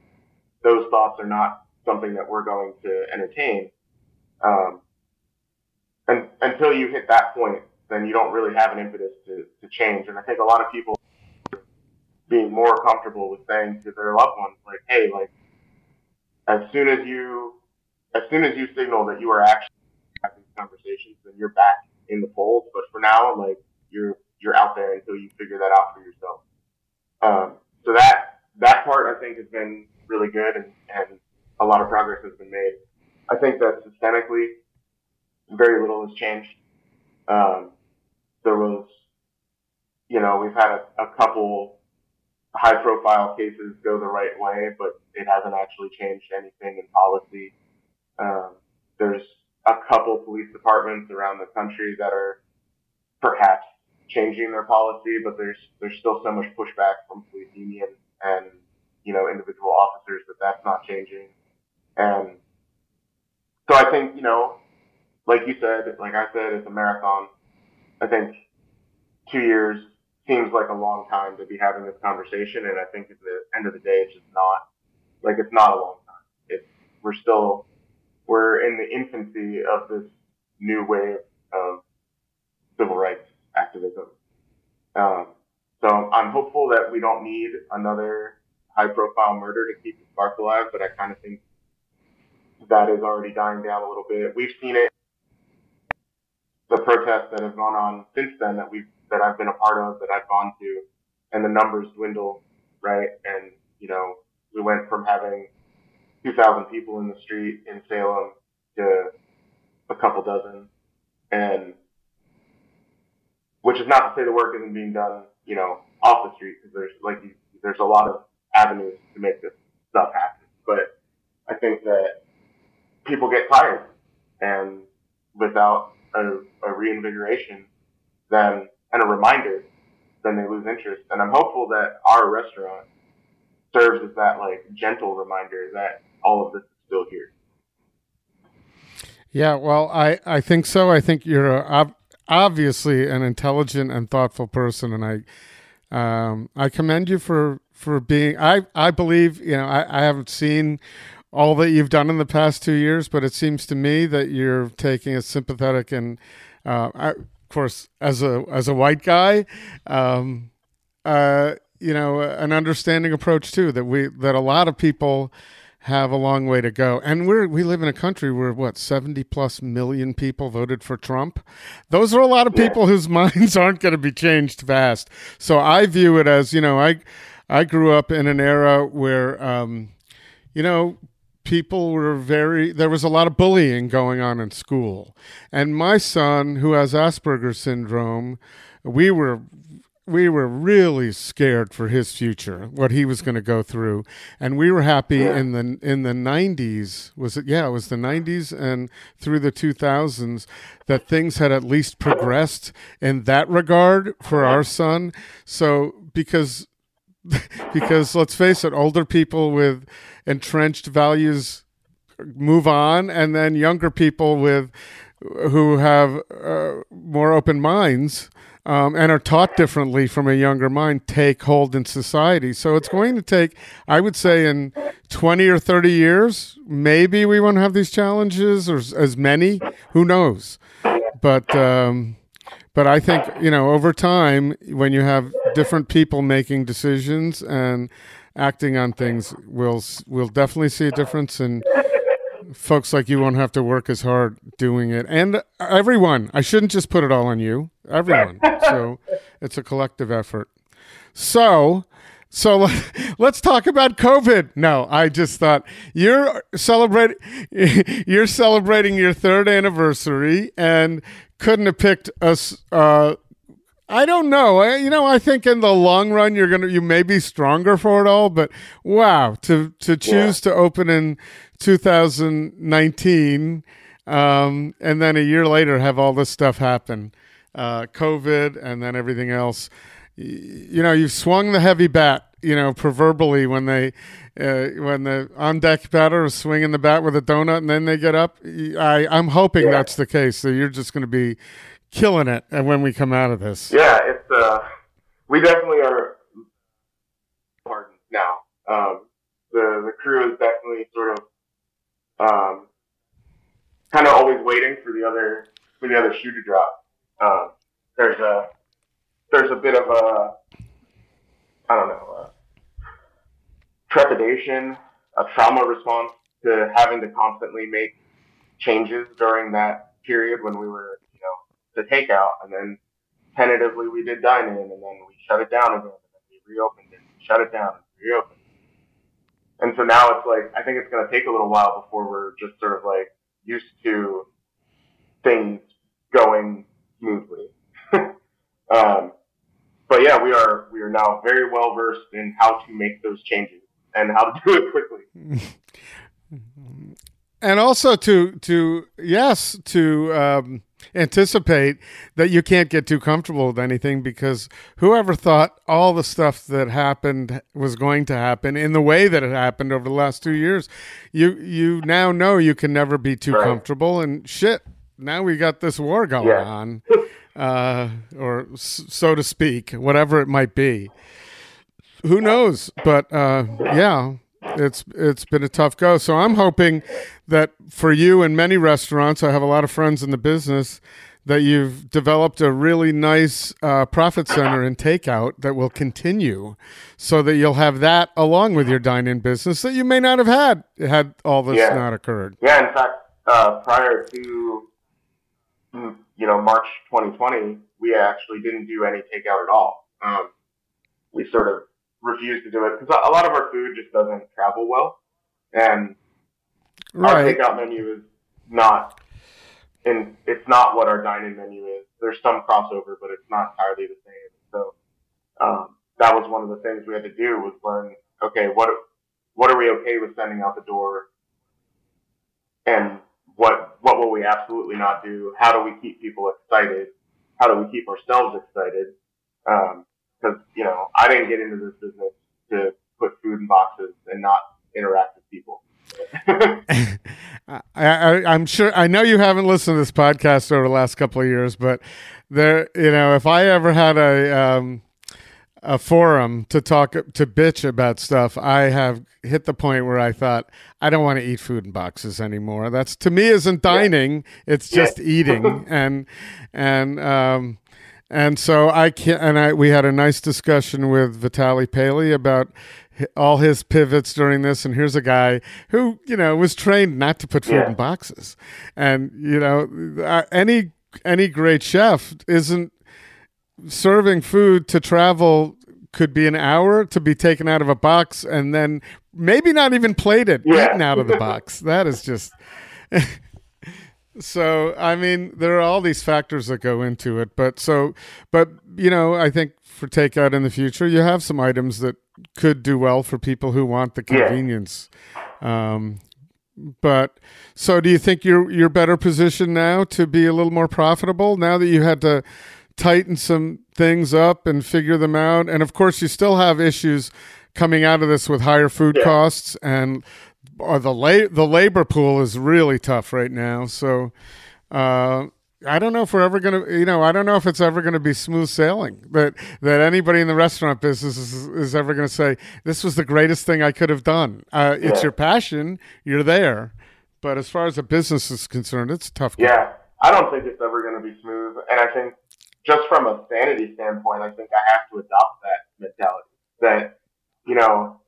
those thoughts are not something that we're going to entertain." Um, and until you hit that point, then you don't really have an impetus to, to change. And I think a lot of people being more comfortable with saying to their loved ones, like, hey, like, as soon as you, as soon as you signal that you are actually having conversations, then you're back in the fold. But for now, like, you're, you're out there until you figure that out for yourself. Um, so that, that part I think has been really good and, and a lot of progress has been made. I think that systemically, very little has changed. Um, there was, you know, we've had a, a couple high profile cases go the right way, but it hasn't actually changed anything in policy. Um, there's a couple police departments around the country that are perhaps changing their policy, but there's there's still so much pushback from police union and you know individual officers that that's not changing. And so I think you know, like you said, like I said, it's a marathon. I think two years seems like a long time to be having this conversation, and I think at the end of the day, it's just not. Like it's not a long time. It's we're still we're in the infancy of this new wave of civil rights activism. Um, so I'm hopeful that we don't need another high-profile murder to keep the spark alive, but I kind of think that is already dying down a little bit. We've seen it the protests that have gone on since then that we've that I've been a part of, that I've gone to, and the numbers dwindle, right? And you know, we went from having 2,000 people in the street in Salem to a couple dozen, and which is not to say the work isn't being done, you know, off the street because there's like there's a lot of avenues to make this stuff happen. But I think that people get tired, and without a, a reinvigoration, then and a reminder, then they lose interest. And I'm hopeful that our restaurant serves as that like gentle reminder that all of this is still here. Yeah, well, I, I think so. I think you're a, obviously an intelligent and thoughtful person, and I um, I commend you for for being. I I believe you know I, I haven't seen all that you've done in the past two years, but it seems to me that you're taking a sympathetic and, uh, I, of course, as a as a white guy, um, uh, you know, an understanding approach too. That we that a lot of people have a long way to go, and we're we live in a country where what seventy plus million people voted for Trump. Those are a lot of people whose minds aren't going to be changed fast. So I view it as you know I. I grew up in an era where, um, you know, people were very there was a lot of bullying going on in school. And my son who has asperger's syndrome we were we were really scared for his future what he was going to go through. And we were happy in the in the 90s was it yeah it was the 90s and through the 2000s that things had at least progressed in that regard for our son. So because because let's face it older people with entrenched values move on, and then younger people with who have uh, more open minds um, and are taught differently from a younger mind take hold in society. So it's going to take, I would say, in 20 or 30 years, maybe we won't have these challenges or as many. Who knows? But um, but I think you know over time when you have different people making decisions and acting on things, we'll we'll definitely see a difference. And folks like you won't have to work as hard doing it, and everyone. I shouldn't just put it all on you. Everyone. so it's a collective effort. So. So let's talk about COVID. No, I just thought you're celebrating you're celebrating your third anniversary and couldn't have picked us uh, I don't know. You know, I think in the long run you're gonna you may be stronger for it all, but wow, to to choose yeah. to open in 2019, um, and then a year later have all this stuff happen, uh, COVID, and then everything else. You know, you've swung the heavy bat. You know, proverbially when they uh, when the on deck batter is swinging the bat with a donut, and then they get up. I I'm hoping yeah. that's the case. So you're just going to be killing it and when we come out of this. Yeah, it's uh, we definitely are hardened now. Um, the the crew is definitely sort of um, kind of always waiting for the other for the other shoe to drop. Um, there's a there's a bit of a I don't know trepidation, a trauma response to having to constantly make changes during that period when we were to takeout, and then tentatively we did dine in, and then we shut it down again, and then we reopened it, shut it down, and reopened. And so now it's like I think it's going to take a little while before we're just sort of like used to things going smoothly. um, but yeah, we are we are now very well versed in how to make those changes and how to do it quickly. and also to to yes to um, anticipate that you can't get too comfortable with anything because whoever thought all the stuff that happened was going to happen in the way that it happened over the last two years, you you now know you can never be too right. comfortable and shit. Now we got this war going yeah. on, uh, or so to speak, whatever it might be. Who knows? But uh, yeah, it's it's been a tough go. So I'm hoping that for you and many restaurants, I have a lot of friends in the business that you've developed a really nice uh, profit center and takeout that will continue, so that you'll have that along with your dine-in business that you may not have had had all this yeah. not occurred. Yeah, in fact, uh, prior to you know March 2020, we actually didn't do any takeout at all. Um, we sort of refuse to do it because a lot of our food just doesn't travel well, and right. our takeout menu is not. And it's not what our dining menu is. There's some crossover, but it's not entirely the same. So um, that was one of the things we had to do was learn. Okay, what what are we okay with sending out the door, and what what will we absolutely not do? How do we keep people excited? How do we keep ourselves excited? Um, because you know I didn't get into this business to put food in boxes and not interact with people. I, am sure I know you haven't listened to this podcast over the last couple of years, but there, you know, if I ever had a um, a forum to talk to bitch about stuff, I have hit the point where I thought I don't want to eat food in boxes anymore. That's to me isn't dining; yeah. it's just yeah. eating and and um, and so I can and I we had a nice discussion with Vitaly Paley about all his pivots during this and here's a guy who you know was trained not to put food yeah. in boxes and you know any any great chef isn't serving food to travel could be an hour to be taken out of a box and then maybe not even plated yeah. eaten out of the box that is just So, I mean, there are all these factors that go into it, but so, but you know, I think for takeout in the future, you have some items that could do well for people who want the convenience. Yeah. Um, but so, do you think you're you're better positioned now to be a little more profitable now that you had to tighten some things up and figure them out? And of course, you still have issues coming out of this with higher food yeah. costs and or the la- the labor pool is really tough right now. So uh, I don't know if we're ever going to, you know, I don't know if it's ever going to be smooth sailing. That that anybody in the restaurant business is, is ever going to say this was the greatest thing I could have done. Uh, yeah. It's your passion, you're there, but as far as the business is concerned, it's tough. Yeah, I don't think it's ever going to be smooth, and I think just from a sanity standpoint, I think I have to adopt that mentality that you know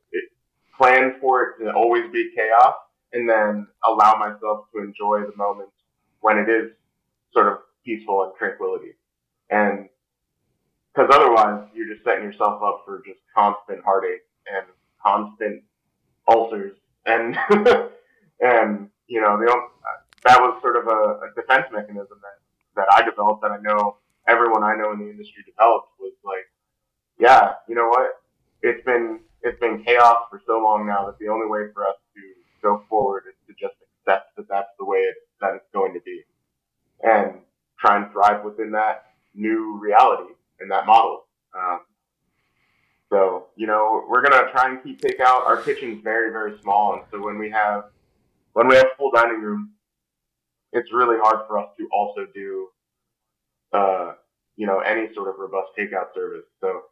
plan for it to always be chaos and then allow myself to enjoy the moment when it is sort of peaceful and tranquility. And because otherwise you're just setting yourself up for just constant heartache and constant ulcers and and you know the that was sort of a, a defense mechanism that that I developed that I know everyone I know in the industry developed was like, yeah, you know what? It's been it's been chaos for so long now that the only way for us to go forward is to just accept that that's the way it, that it's going to be, and try and thrive within that new reality and that model. Um, so you know we're gonna try and keep takeout. Our kitchen's very very small, and so when we have when we have full dining room, it's really hard for us to also do uh, you know, any sort of robust takeout service. So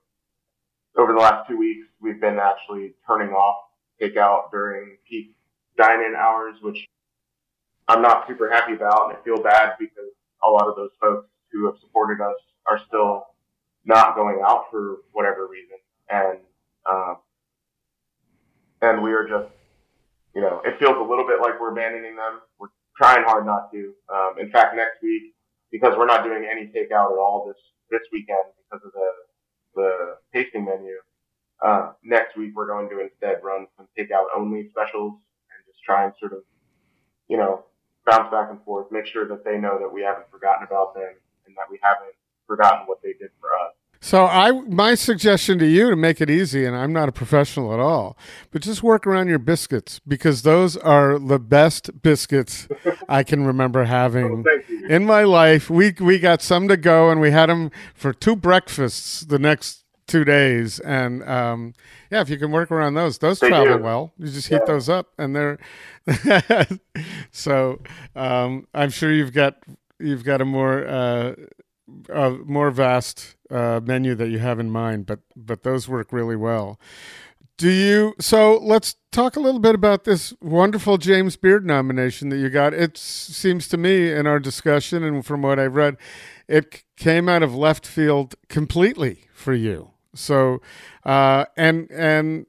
over the last two weeks, we've been actually turning off takeout during peak dine-in hours, which I'm not super happy about, and I feel bad because a lot of those folks who have supported us are still not going out for whatever reason, and um, and we are just, you know, it feels a little bit like we're abandoning them. We're trying hard not to. Um, in fact, next week because we're not doing any takeout at all this this weekend because of the the tasting menu. Uh, next week we're going to instead run some takeout only specials and just try and sort of, you know, bounce back and forth, make sure that they know that we haven't forgotten about them and that we haven't forgotten what they did for us. So I my suggestion to you to make it easy, and I'm not a professional at all, but just work around your biscuits because those are the best biscuits I can remember having oh, in my life. We we got some to go, and we had them for two breakfasts the next two days. And um, yeah, if you can work around those, those they travel do. well. You just heat yeah. those up, and they're so. Um, I'm sure you've got you've got a more uh, a more vast uh, menu that you have in mind, but but those work really well. Do you? So let's talk a little bit about this wonderful James Beard nomination that you got. It seems to me, in our discussion and from what I've read, it came out of left field completely for you. So, uh, and and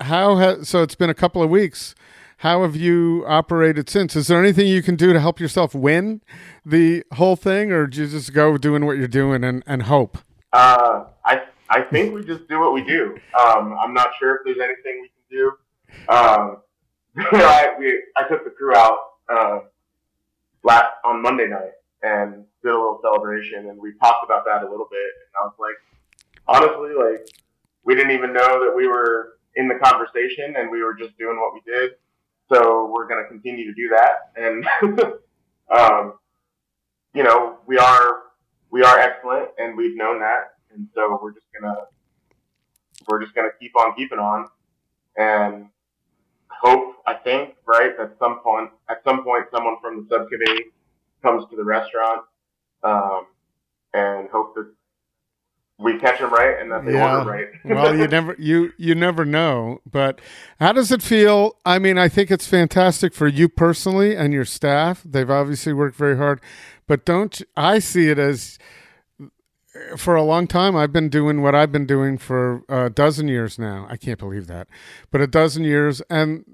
how has so it's been a couple of weeks. How have you operated since? Is there anything you can do to help yourself win the whole thing, or do you just go doing what you're doing and, and hope? Uh, I I think we just do what we do. Um, I'm not sure if there's anything we can do. Um, I, we, I took the crew out uh, last on Monday night and did a little celebration, and we talked about that a little bit. And I was like, honestly, like we didn't even know that we were in the conversation, and we were just doing what we did. So we're going to continue to do that. And, um, you know, we are, we are excellent and we've known that. And so we're just going to, we're just to keep on keeping on and hope, I think, right, at some point, at some point, someone from the subcommittee comes to the restaurant, um, and hope that we catch them right and that they yeah. order right. well, you never you you never know. But how does it feel? I mean, I think it's fantastic for you personally and your staff. They've obviously worked very hard. But don't I see it as for a long time I've been doing what I've been doing for a dozen years now. I can't believe that. But a dozen years and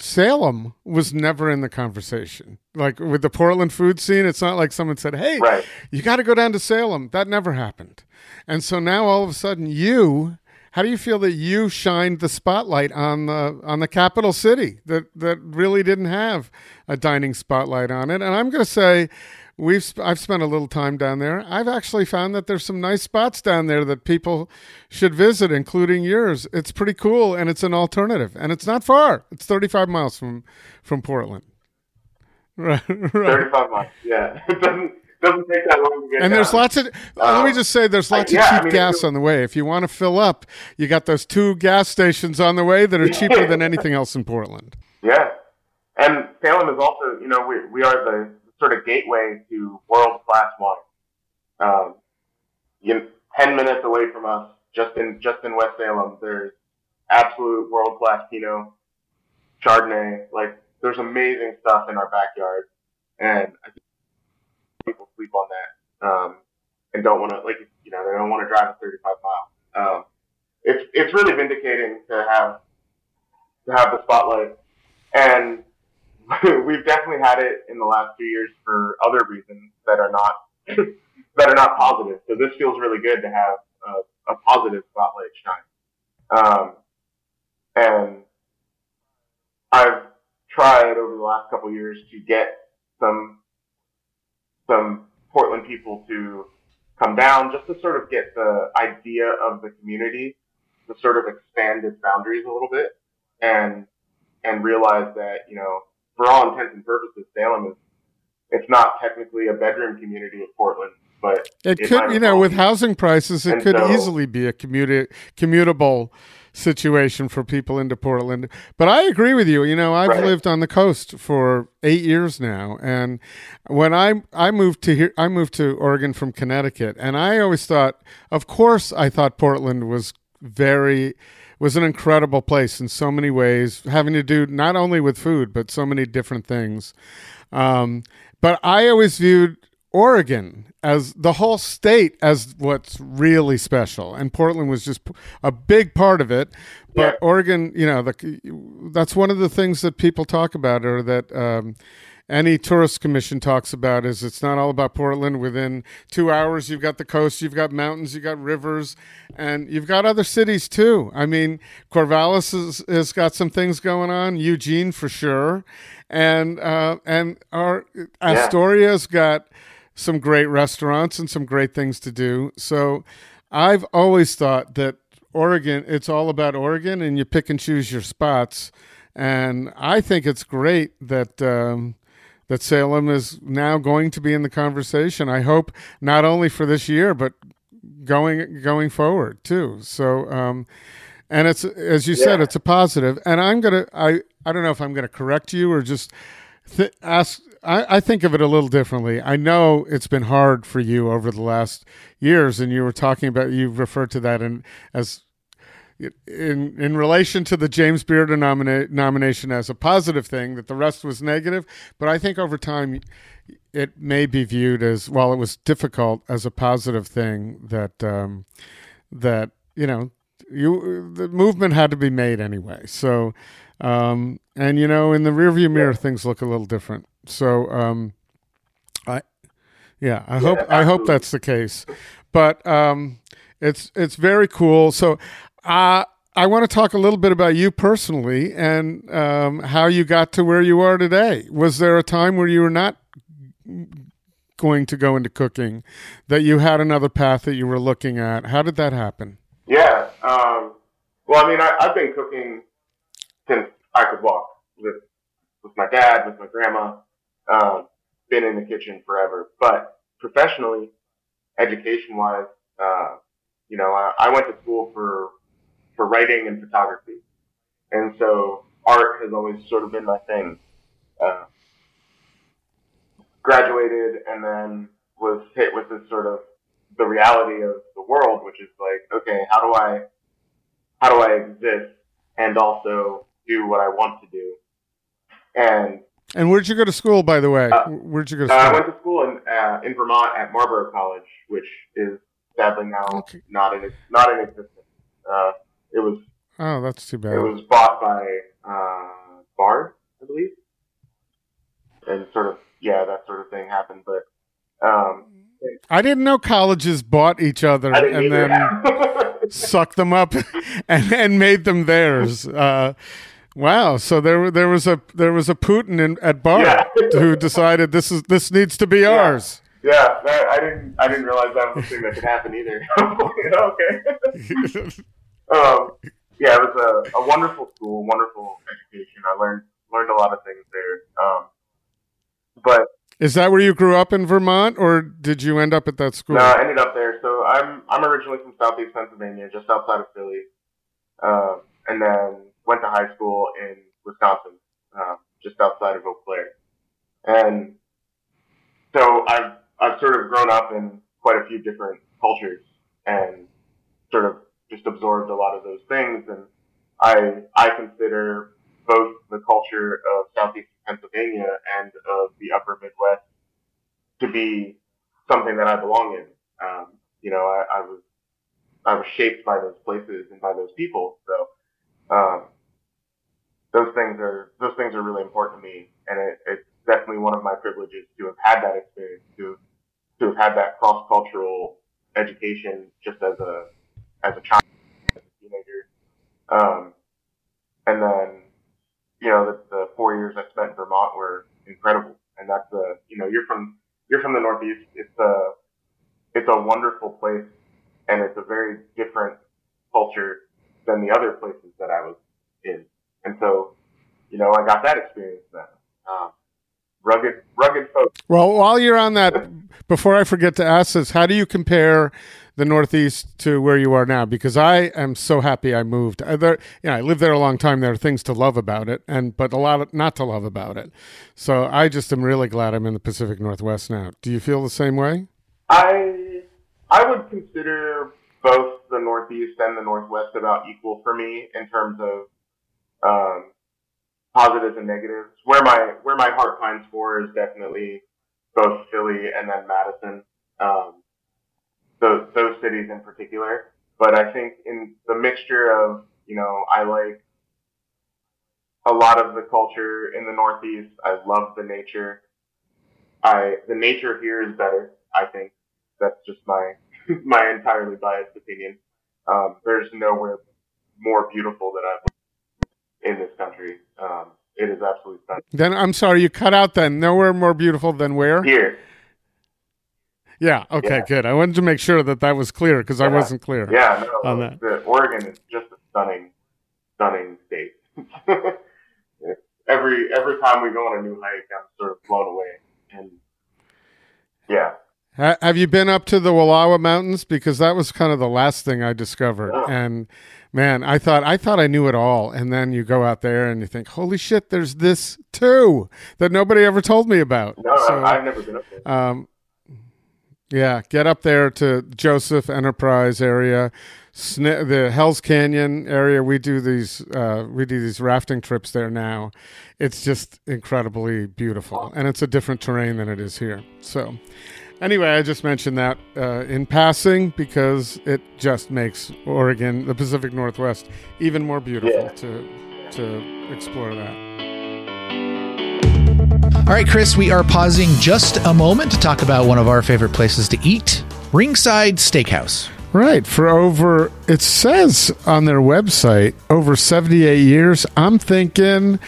Salem was never in the conversation. Like with the Portland food scene, it's not like someone said, "Hey, right. you got to go down to Salem." That never happened. And so now all of a sudden you how do you feel that you shined the spotlight on the on the capital city that that really didn't have a dining spotlight on it? And I'm going to say we've I've spent a little time down there. I've actually found that there's some nice spots down there that people should visit, including yours. It's pretty cool, and it's an alternative, and it's not far. It's 35 miles from from Portland. Right, right. 35 miles. Yeah, it doesn't doesn't take that long to get. There. And down. there's lots of. Um, let me just say, there's lots yeah, of cheap I mean, gas on the way. If you want to fill up, you got those two gas stations on the way that are cheaper than anything else in Portland. Yeah, and Salem is also, you know, we we are the sort of gateway to world class wine. Um, you know, ten minutes away from us, just in just in West Salem, there's absolute world class Pinot, Chardonnay. Like there's amazing stuff in our backyard, and I think people sleep on that um, and don't want to like you know they don't want to drive a 35 mile. Um, it's it's really vindicating to have to have the spotlight, and we've definitely had it in the last few years for other reasons that are not that are not positive. So this feels really good to have a, a positive spotlight shine. Um, and I've tried over the last couple years to get some some Portland people to come down just to sort of get the idea of the community to sort of expand its boundaries a little bit and and realize that you know for all intents and purposes Salem is it's not technically a bedroom community of Portland but it, it could you know with housing prices it could so, easily be a commuta- commutable situation for people into Portland. But I agree with you. You know, I've right. lived on the coast for eight years now, and when I I moved to here, I moved to Oregon from Connecticut, and I always thought, of course, I thought Portland was very was an incredible place in so many ways, having to do not only with food but so many different things. Um, but I always viewed Oregon as the whole state as what's really special, and Portland was just a big part of it. But yeah. Oregon, you know, the, that's one of the things that people talk about, or that um, any tourist commission talks about, is it's not all about Portland. Within two hours, you've got the coast, you've got mountains, you've got rivers, and you've got other cities too. I mean, Corvallis has, has got some things going on, Eugene for sure, and uh, and our Astoria's got some great restaurants and some great things to do. So I've always thought that Oregon, it's all about Oregon and you pick and choose your spots. And I think it's great that um, that Salem is now going to be in the conversation. I hope not only for this year, but going going forward too. So, um, and it's as you yeah. said, it's a positive. And I'm gonna I I don't know if I'm gonna correct you or just th- ask I, I, think of it a little differently. I know it's been hard for you over the last years, and you were talking about you referred to that in as in in relation to the James Beard nomina- nomination as a positive thing that the rest was negative. But I think over time it may be viewed as while it was difficult as a positive thing that um, that you know you the movement had to be made anyway. So um, and you know in the rearview mirror things look a little different. So, um, I, yeah, I yeah, hope absolutely. I hope that's the case. But um, it's it's very cool. So, uh, I want to talk a little bit about you personally and um, how you got to where you are today. Was there a time where you were not going to go into cooking, that you had another path that you were looking at? How did that happen? Yeah. Um, well, I mean, I, have been cooking since I could walk with with my dad, with my grandma. Um, been in the kitchen forever, but professionally, education wise, uh, you know, I, I went to school for for writing and photography, and so art has always sort of been my thing. Uh, graduated and then was hit with this sort of the reality of the world, which is like, okay, how do I how do I exist and also do what I want to do? And and where'd you go to school, by the way? Uh, where'd you go to school? Uh, I went to school in uh, in Vermont at Marlboro College, which is sadly now okay. not in not in existence. Uh, it was. Oh, that's too bad. It was bought by uh, Bard, I believe, and sort of yeah, that sort of thing happened. But um, I didn't know colleges bought each other and either. then sucked them up and, and made them theirs. Uh, Wow! So there, there was a there was a Putin in, at Bard yeah. who decided this is this needs to be yeah. ours. Yeah, that, I didn't I didn't realize that was a thing that could happen either. okay. Um, yeah, it was a, a wonderful school, wonderful education. I learned learned a lot of things there. Um, but is that where you grew up in Vermont, or did you end up at that school? No, I ended up there. So I'm I'm originally from Southeast Pennsylvania, just outside of Philly, um, and then went to high school in Wisconsin, uh, just outside of Eau Claire. And so I've, I've sort of grown up in quite a few different cultures and sort of just absorbed a lot of those things. And I, I consider both the culture of Southeast Pennsylvania and of the upper Midwest to be something that I belong in. Um, you know, I, I was, I was shaped by those places and by those people. So, um, those things are those things are really important to me. and it, it's definitely one of my privileges to have had that experience, to to have had that cross cultural education just as a as a child, as a teenager, um, and then you know the, the four years I spent in Vermont were incredible, and that's the you know you're from you're from the Northeast. It's a it's a wonderful place, and it's a very different culture than the other places that I was in, and so you know I got that experience then. Um, rugged, rugged folks. Well, while you're on that, before I forget to ask this, how do you compare the Northeast to where you are now? Because I am so happy I moved. I, there, you know, I lived there a long time. There are things to love about it, and but a lot of, not to love about it. So I just am really glad I'm in the Pacific Northwest now. Do you feel the same way? I I would consider both the Northeast and the Northwest about equal for me in terms of um, positives and negatives. Where my where my heart pines for is definitely both Philly and then Madison. Um, those those cities in particular. But I think in the mixture of you know I like a lot of the culture in the Northeast. I love the nature. I the nature here is better. I think that's just my my entirely biased opinion. Um, there's nowhere more beautiful that I've in this country. Um, it is absolutely stunning. Then I'm sorry, you cut out. Then nowhere more beautiful than where? Here, Yeah. Okay. Yeah. Good. I wanted to make sure that that was clear because I wasn't clear. yeah, no, On that. the Oregon is just a stunning, stunning state. every every time we go on a new hike, I'm sort of blown away, and yeah, have you been up to the Wallowa Mountains? Because that was kind of the last thing I discovered. Yeah. And man, I thought I thought I knew it all, and then you go out there and you think, "Holy shit! There's this too that nobody ever told me about." no, So, I've never been up there. um, yeah, get up there to Joseph Enterprise area, Sni- the Hell's Canyon area. We do these uh, we do these rafting trips there now. It's just incredibly beautiful, and it's a different terrain than it is here. So, anyway, I just mentioned that uh, in passing because it just makes Oregon, the Pacific Northwest, even more beautiful Yeah. to to explore that. All right, Chris, we are pausing just a moment to talk about one of our favorite places to eat Ringside Steakhouse. Right. For over, it says on their website, over 78 years. I'm thinking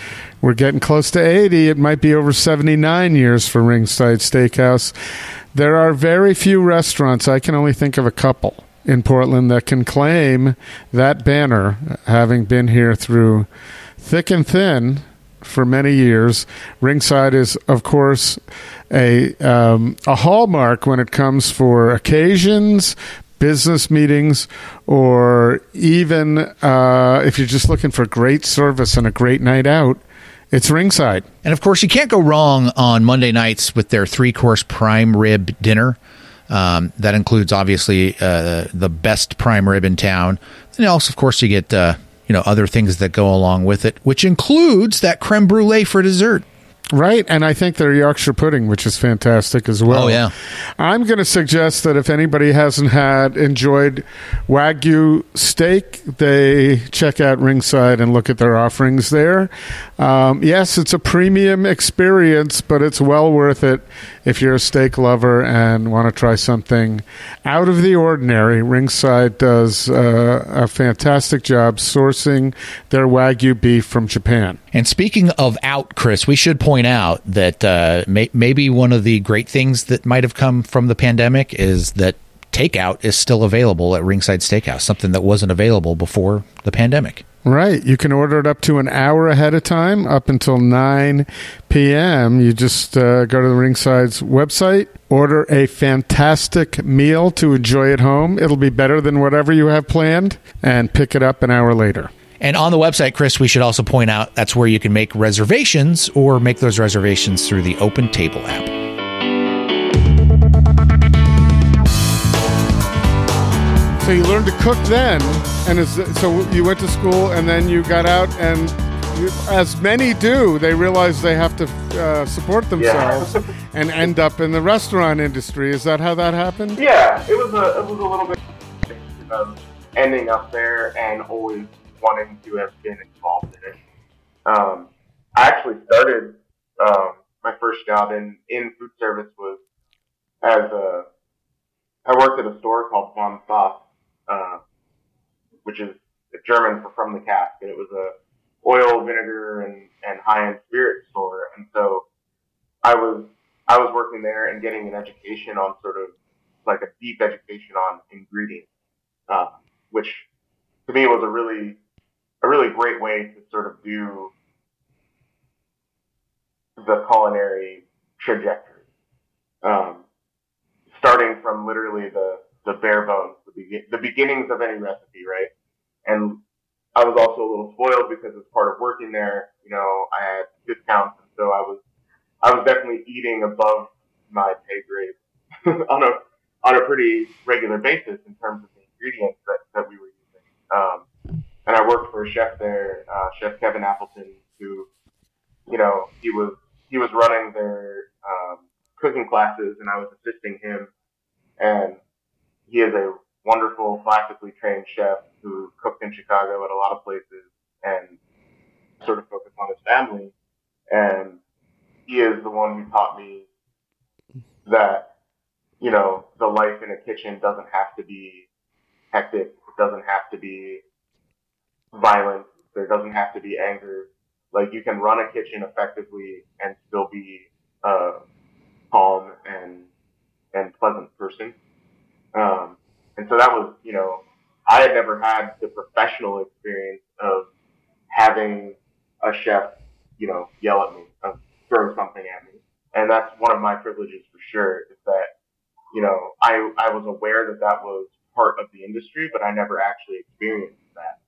we're getting close to 80. It might be over 79 years for Ringside Steakhouse. There are very few restaurants, I can only think of a couple in Portland that can claim that banner, having been here through thick and thin for many years. Ringside is, of course, a um, a hallmark when it comes for occasions, business meetings, or even uh, if you're just looking for great service and a great night out. It's Ringside. And of course, you can't go wrong on Monday nights with their three course prime rib dinner. Um, that includes obviously uh, the best prime rib in town, and also, of course, you get uh, you know other things that go along with it, which includes that creme brulee for dessert. Right, and I think their Yorkshire pudding, which is fantastic as well. Oh, yeah. I'm going to suggest that if anybody hasn't had enjoyed Wagyu steak, they check out Ringside and look at their offerings there. Um, yes, it's a premium experience, but it's well worth it if you're a steak lover and want to try something out of the ordinary. Ringside does uh, a fantastic job sourcing their Wagyu beef from Japan. And speaking of out, Chris, we should point out that uh, may- maybe one of the great things that might have come from the pandemic is that takeout is still available at Ringside Steakhouse, something that wasn't available before the pandemic. Right. You can order it up to an hour ahead of time, up until 9 p.m. You just uh, go to the Ringside's website, order a fantastic meal to enjoy at home. It'll be better than whatever you have planned, and pick it up an hour later. And on the website, Chris, we should also point out that's where you can make reservations or make those reservations through the Open Table app. So you learned to cook then, and is, so you went to school, and then you got out, and you, as many do, they realize they have to uh, support themselves and end up in the restaurant industry. Is that how that happened? Yeah, it was a it was a little bit of ending up there and always wanting to have been involved in it. Um, I actually started Um, my first job in, in food service was as a, I worked at a store called Vom Fass, uh, which is German for from the cask, and it was a oil, vinegar, and, and high end spirit store. And so I was I was working there and getting an education on sort of like a deep education on ingredients, uh, which to me was a really a really great way to sort of do the culinary trajectory, um, starting from literally the the bare bones, the, be- the beginnings of any recipe, right? And I was also a little spoiled because as part of working there, you know, I had discounts, and so I was I was definitely eating above my pay grade on a on a pretty regular basis in terms of the ingredients that, that we were using. Um, and I worked for a chef there, uh, Chef Kevin Appleton, who, you know, he was he was running their um, cooking classes, and I was assisting him. And he is a wonderful, classically trained chef who cooked in Chicago at a lot of places and sort of focused on his family. And he is the one who taught me that, you know, the life in a kitchen doesn't have to be hectic. It doesn't have to be violent. There doesn't have to be anger. Like you can run a kitchen effectively and still be a calm and and pleasant person. Um, and so that was, you know, I had never had the professional experience of having a chef, you know, yell at me, of throw something at me. And that's one of my privileges for sure is that, you know, I, I was aware that that was part of the industry, but I never actually experienced that.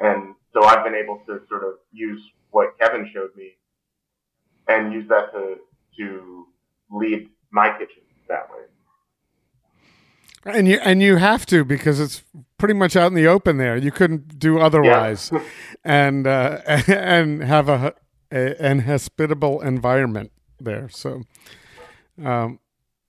And so I've been able to sort of use what Kevin showed me and use that to, to lead my kitchen that way. And you and you have to because it's pretty much out in the open there. You couldn't do otherwise, yeah. and uh, and have a, a, an hospitable environment there. So, um,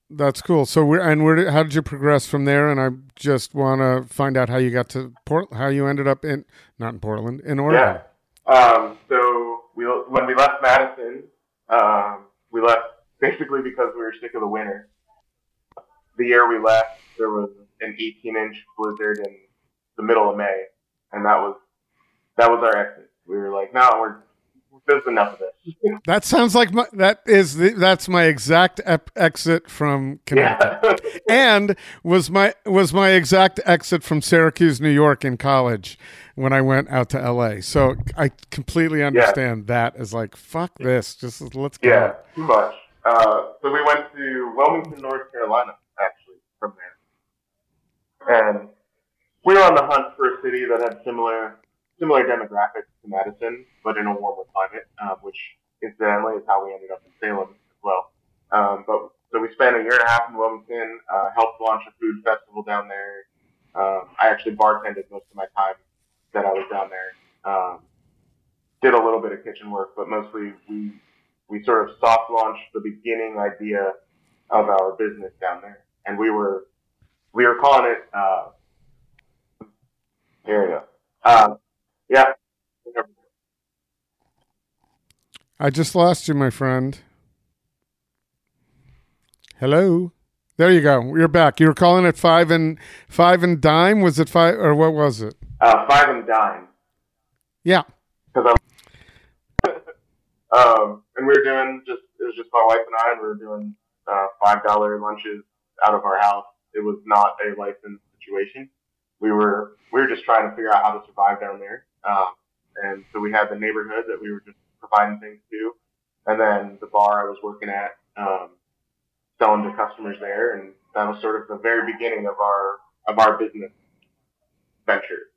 that's cool. So we're and where how did you progress from there? And I just want to find out how you got to Port, how you ended up in not in Portland in Oregon. Yeah. Um, so we when we left Madison, um, we left basically because we were sick of the winter. The year we left, there was an 18 inch blizzard in the middle of May, and that was that was our exit. We were like, no, we're there's enough of this. that sounds like my, that is the, that's my exact ep- exit from Connecticut, yeah. and was my was my exact exit from Syracuse, New York, in college when I went out to L.A. So I completely understand yeah. that as like fuck this, just let's go. Yeah, too much. Uh, so we went to Wilmington, North Carolina, actually from there, and we were on the hunt for a city that had similar similar demographics to Madison, but in a warmer climate, um, which incidentally is how we ended up in Salem as well. Um, but so we spent a year and a half in Wilmington, uh, helped launch a food festival down there. Um, I actually bartended most of my time that I was down there. Um, did a little bit of kitchen work, but mostly we we sort of soft launched the beginning idea of our business down there, and we were we were calling it. Uh. Um, yeah. I just lost you, my friend. Hello. There you go. You're back. You were calling it five and five and dime. Was it five or what was it? Uh, five and dime. Yeah. Because I'm. um, and we were doing just it was just my wife and I, and we were doing uh, five dollar lunches out of our house. It was not a licensed situation. We were we were just trying to figure out how to survive down there. Um, and so we had the neighborhood that we were just providing things to, and then the bar I was working at, um, selling to customers there, and that was sort of the very beginning of our of our business venture.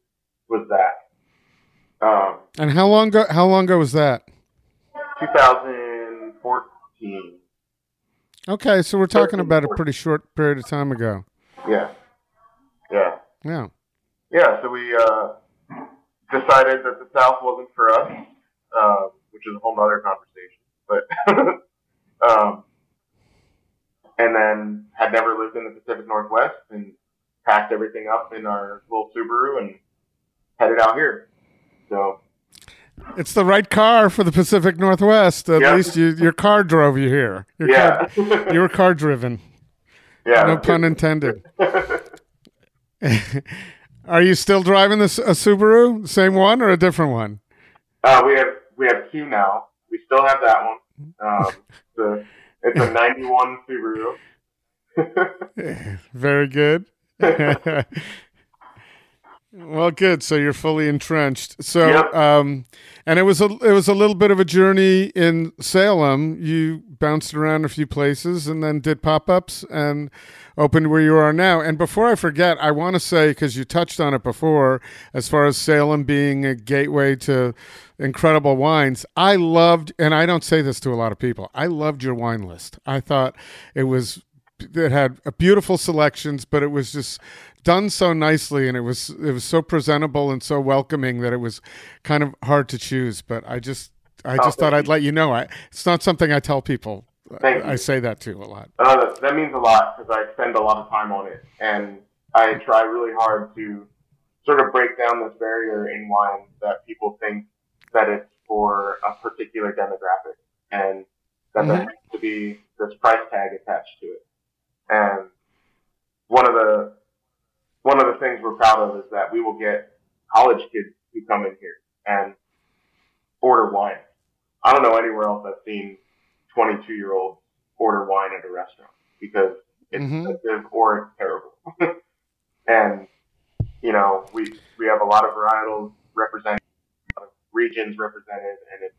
Was that? Um, and how long ago? How long ago was that? 2014. Okay, so we're talking about a pretty short period of time ago. Yeah. Yeah. Yeah. Yeah. So we uh, decided that the South wasn't for us, uh, which is a whole other conversation. But um, and then had never lived in the Pacific Northwest and packed everything up in our little Subaru and headed out here. So It's the right car for the Pacific Northwest. At Yeah. least you, your car drove you here. Your Yeah. car, you were car driven. Yeah. No pun intended. Are you still driving this a Subaru? Same one or a different one? Uh, we have we have two now. We still have that one. Um, the, it's a '91 Subaru. Very good. well, good. So you're fully entrenched. So, Yep. um, and it was a it was a little bit of a journey in Salem. You bounced around a few places and then did pop ups and opened where you are now. And before I forget, I want to say because you touched on it before, as far as Salem being a gateway to incredible wines, I loved, and I don't say this to a lot of people. I loved your wine list. I thought it was it had a beautiful selections, but it was just done so nicely, and it was it was so presentable and so welcoming that it was kind of hard to choose. But I just I oh, just thought I'd let you know. I it's not something I tell people. Thank I you. say that too a lot. Uh, that, means a lot because I spend a lot of time on it, and I try really hard to sort of break down this barrier in wine that people think that it's for a particular demographic, and that there Mhm. has to be this price tag attached to it. And one of the one of the things we're proud of is that we will get college kids who come in here and order wine. I don't know anywhere else I've seen 22 year olds order wine at a restaurant because it's Mhm. expensive or it's terrible. and you know, we we have a lot of varietals represented, a lot of regions represented, and it's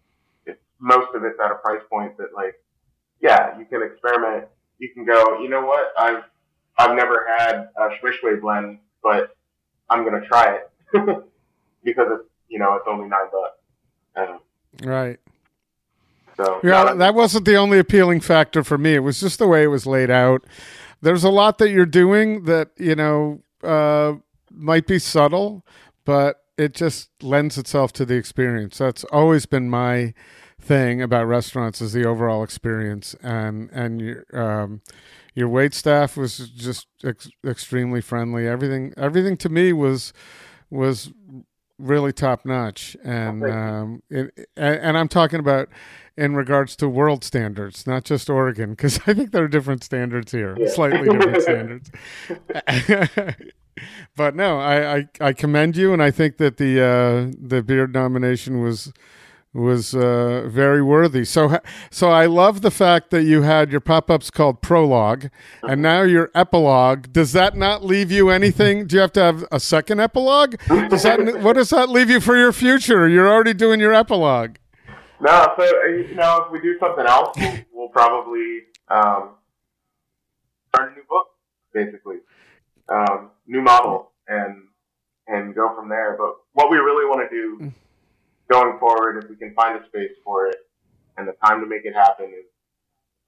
it's most of it's at a price point that like, yeah, you can experiment. You can go. You know what? I've I've never had a Schwishway blend, but I'm gonna try it because it's you know it's only nine bucks. Um, Right. So Yeah, no, that wasn't the only appealing factor for me. It was just the way it was laid out. There's a lot that you're doing that, you know, uh, might be subtle, but it just lends itself to the experience. That's always been my thing about restaurants is the overall experience and and your um, your wait staff was just ex- extremely friendly. Everything everything to me was was really top notch and um it, and, and I'm talking about in regards to world standards, not just Oregon, because I think there are different standards here, Yeah. slightly different standards. but no, I, I I commend you, and I think that the uh, the beard nomination was was uh, very worthy. So so I love the fact that you had your pop ups called Prologue, and now your Epilogue. Does that not leave you anything? Do you have to have a second epilogue? Does that what does that leave you for your future? You're already doing your epilogue. No, so uh, you know, if we do something else, we'll, we'll probably um, start a new book, basically, um, new model, and and go from there. But what we really want to do going forward, if we can find a space for it and the time to make it happen, is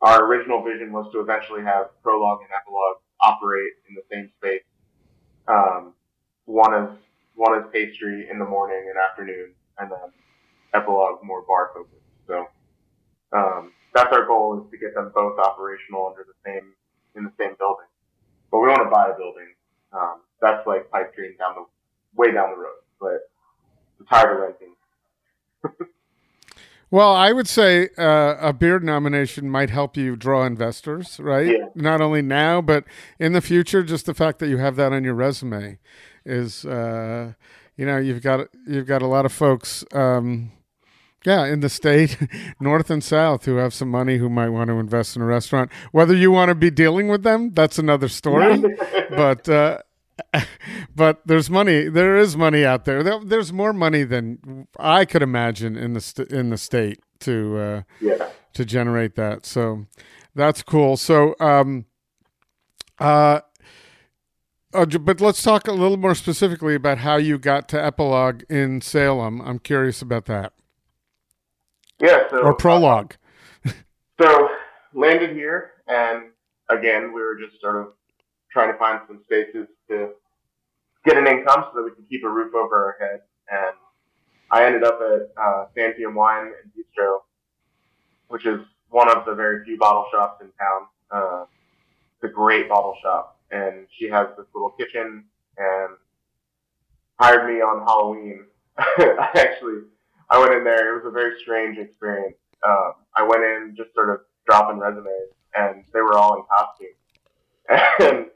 our original vision was to eventually have prologue and epilogue operate in the same space. Um, one is one is pastry in the morning and afternoon, and then epilogue more bar focused. So um, that's our goal is to get them both operational under the same in the same building. But we want to buy a building. Um, that's like pipe dream down the way down the road. But I'm tired of renting. Well, I would say uh, a beard nomination might help you draw investors, right? Yeah. Not only now, but in the future. Just the fact that you have that on your resume is, uh, you know, you've got you've got a lot of folks, um, yeah, in the state, north and south, who have some money who might want to invest in a restaurant. Whether you want to be dealing with them, that's another story. but uh, but there's money. There is money out there. There- There's more money than I could imagine in the st- in the state to uh, Yeah. to generate that. So that's cool. So um, uh, uh, but let's talk a little more specifically about how you got to Epilogue in Salem. I'm curious about that. Yeah. So Or Prologue. So landed here, and again, we were just sort of trying to find some spaces to get an income so that we could keep a roof over our head. And I ended up at uh, Santiam Wine and Bistro, which is one of the very few bottle shops in town. Uh, it's a great bottle shop, and she has this little kitchen and hired me on Halloween. I actually I went in there. It was a very strange experience. Um, I went in just sort of dropping resumes, and they were all in costume. And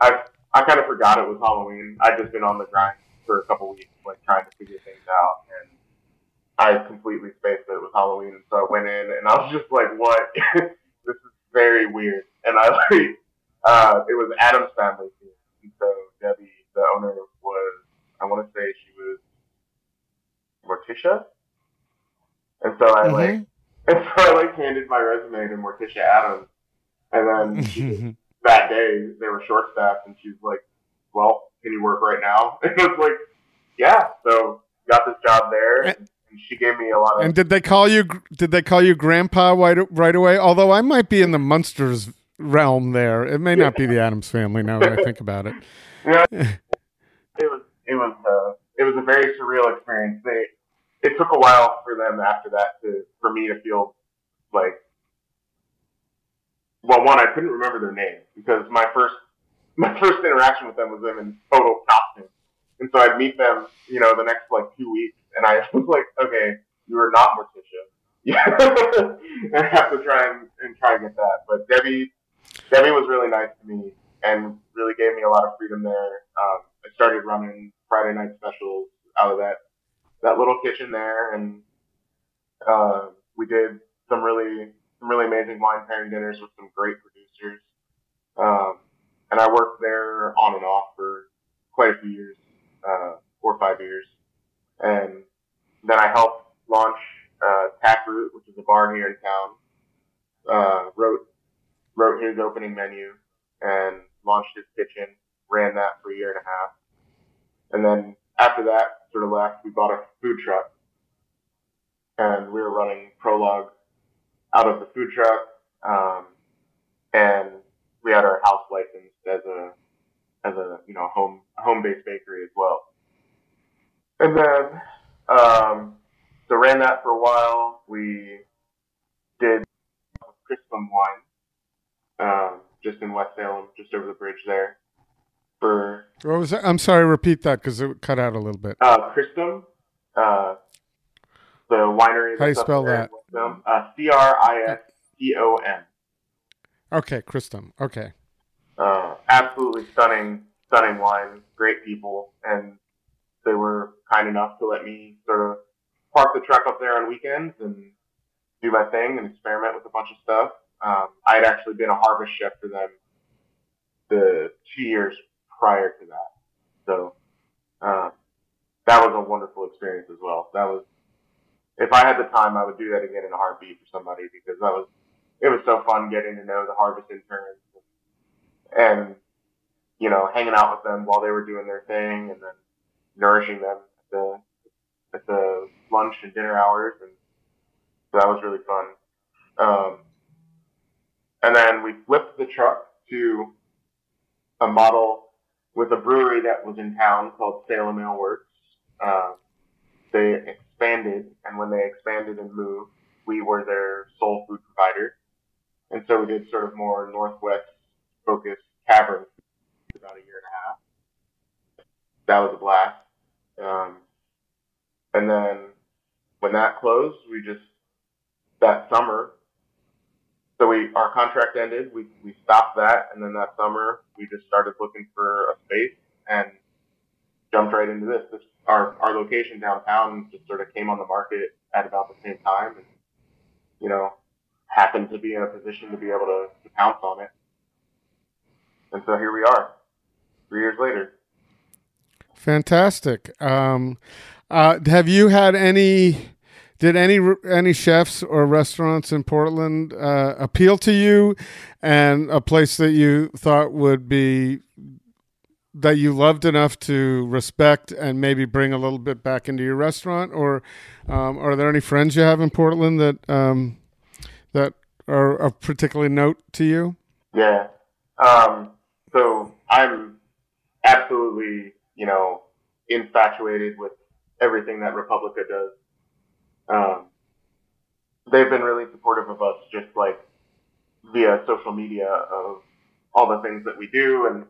I I kind of forgot it was Halloween. I'd just been on the grind for a couple weeks, like trying to figure things out, and I completely spaced that it was Halloween. So I went in, and I was just like, "What? this is very weird." And I like, uh, it was Addams family and so Debbie, the owner, was I want to say she was Morticia, and so I like, and so I like handed my resume to Morticia Addams, and then she, that day they were short staffed, and she's like, "Well, can you work right now?" And I was like, "Yeah." So got this job there, and she gave me a lot of. And did they call you? Did they call you Grandpa right right away? Although I might be in the Munsters realm there. It may not be the Addams family now that I think about it. Yeah, it was it was uh, it was a very surreal experience. They it took a while for them after that to for me to feel like well, one I couldn't remember their name because my first my first interaction with them was them in total costume, and so I'd meet them, you know, the next like two weeks, and I was like, okay, you are not Morticia. Yeah, I have to try and, and try and get that. But Debbie, Debbie was really nice to me and really gave me a lot of freedom there. Um, I started running Friday night specials out of that that little kitchen there, and uh, we did some really some really amazing wine pairing dinners with some great producers. Um, and I worked there on and off for quite a few years, uh, four or five years, and then I helped launch uh, Taproot, which is a bar here in town. Uh, wrote wrote his opening menu and launched his kitchen. Ran that for a year and a half, and then after that, sort of left. We bought a food truck, and we were running Prologue out of the food truck, um, and we had our house licensed as a as a you know home home based bakery as well. And then um, so ran that for a while. We did Cristom wine, um, just in West Salem, just over the bridge there. For What was that? I'm sorry. Repeat that because it cut out a little bit. uh, Cristom, uh, the winery. How do you spell that? West Uh, C R I S T O N. Okay, Cristom. Okay. Uh, absolutely stunning, stunning wine. Great people, and they were kind enough to let me sort of park the truck up there on weekends and do my thing and experiment with a bunch of stuff. Um, I had actually been a harvest chef for them the two years prior to that, so uh, that was a wonderful experience as well. That was, if I had the time, I would do that again in a heartbeat for somebody because that was, it was so fun getting to know the harvest interns and you know hanging out with them while they were doing their thing and then nourishing them at the at the lunch and dinner hours and so that was really fun um, and then we flipped the truck to a model with a brewery that was in town called Salem Ale Works. Uh, they expanded, and when they expanded and moved, we were their sole food provider. And so we did sort of more northwest focused cavern for about a year and a half. That was a blast. Um, and then when that closed, we just that summer. So we our contract ended. We we stopped that, and then that summer we just started looking for a space and jumped right into this. This our our location downtown just sort of came on the market at about the same time, and you know happened to be in a position to be able to, to pounce on it. And so here we are, three years later. Fantastic. Um, uh, have you had any? Did any any chefs or restaurants in Portland uh, appeal to you, and a place that you thought would be that you loved enough to respect and maybe bring a little bit back into your restaurant, or um, are there any friends you have in Portland that um, that are of particular note to you? Yeah. Um, so I'm absolutely, you know, infatuated with everything that Republica does. Um, they've been really supportive of us, just like via social media of all the things that we do, and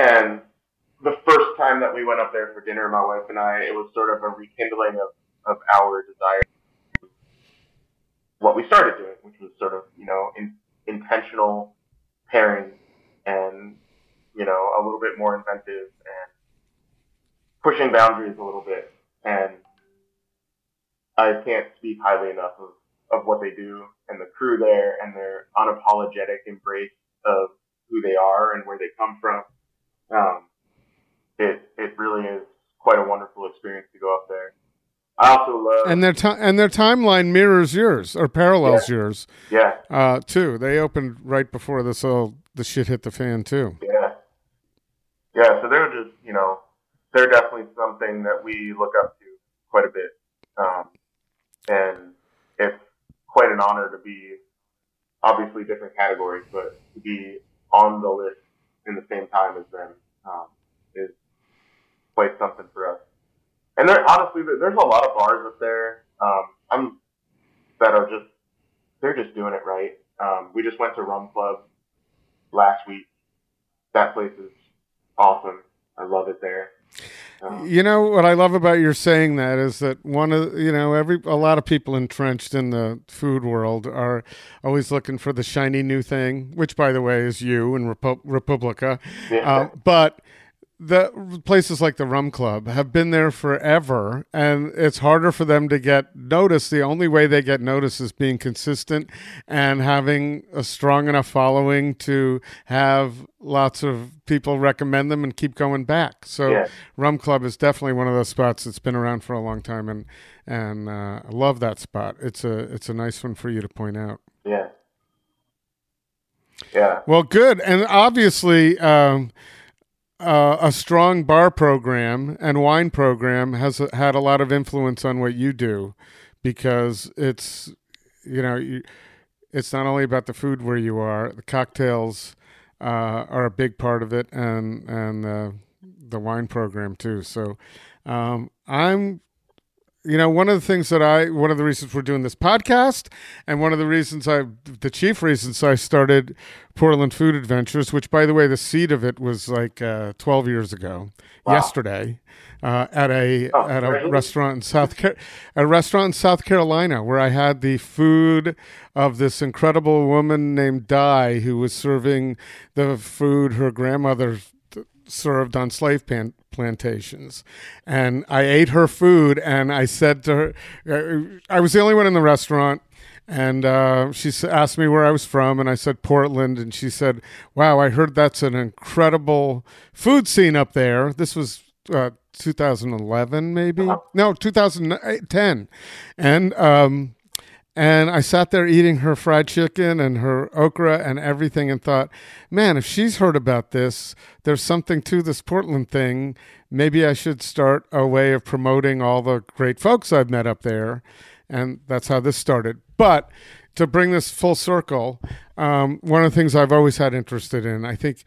and the first time that we went up there for dinner, my wife and I, it was sort of a rekindling of of our desire what we started doing, which was sort of, you know, in, intentional pairing and, you know, a little bit more inventive and pushing boundaries a little bit. And I can't speak highly enough of, of what they do and the crew there and their unapologetic embrace of who they are and where they come from. Um, it, it really is quite a wonderful experience to go up there. I also love and their time and their timeline mirrors yours or parallels Yeah. yours yeah, uh, too. They opened right before this all the shit hit the fan too. yeah, yeah. So they're just you know they're definitely something that we look up to quite a bit, um, and it's quite an honor to be obviously different categories, but to be on the list in the same time as them um, is quite something for us. And there, honestly, there's a lot of bars up there. Um, I'm that are just they're just doing it right. Um, we just went to Rum Club last week. That place is awesome. I love it there. Um, You know what I love about your saying that is that one of you know every a lot of people entrenched in the food world are always looking for the shiny new thing, which by the way is you and Repu- Republica. Yeah. Uh, but the places like the Rum Club have been there forever, and it's harder for them to get noticed. The only way they get noticed is being consistent and having a strong enough following to have lots of people recommend them and keep going back. So, Yeah. Rum Club is definitely one of those spots that's been around for a long time, and and uh, I love that spot. It's a it's a nice one for you to point out. yeah. Yeah. Well, good, and obviously, um, uh, a strong bar program and wine program has had a lot of influence on what you do, because it's you know it's not only about the food where you are, the cocktails uh, are a big part of it, and and uh, the wine program too. So, um, I'm you know one of the things that i one of the reasons we're doing this podcast and one of the reasons i the chief reasons i started portland food adventures which by the way the seed of it was like uh, 12 years ago Wow. yesterday uh, at a Oh, at a really? restaurant in south Car- a restaurant in south carolina where i had the food of this incredible woman named di who was serving the food her grandmother served on slave pan- plantations. And I ate her food, and I said to her, uh, I was the only one in the restaurant. And uh, she asked me where I was from, and I said Portland. And she said, Wow, I heard that's an incredible food scene up there. This was uh, 2011, maybe? No, 2010. And um, and I sat there eating her fried chicken and her okra and everything and thought, man, if she's heard about this, there's something to this Portland thing. Maybe I should start a way of promoting all the great folks I've met up there. And that's how this started. But to bring this full circle, um, one of the things I've always had interested in, I think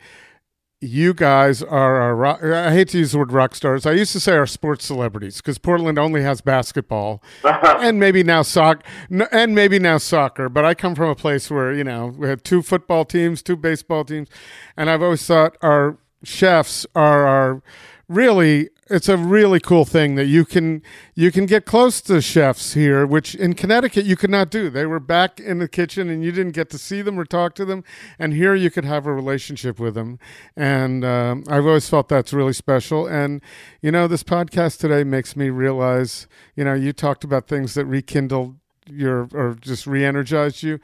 you guys are our rock, I hate to use the word rock stars. I used to say our sports celebrities because Portland only has basketball and maybe now soccer and maybe now soccer. But I come from a place where you know we had two football teams, two baseball teams, and I've always thought our chefs are our really it's a really cool thing that you can you can get close to chefs here which in Connecticut you could not do. They were back in the kitchen and you didn't get to see them or talk to them. And here you could have a relationship with them. And um, I've always felt that's really special. And you know this podcast today makes me realize you know you talked about things that rekindled your or just re-energized you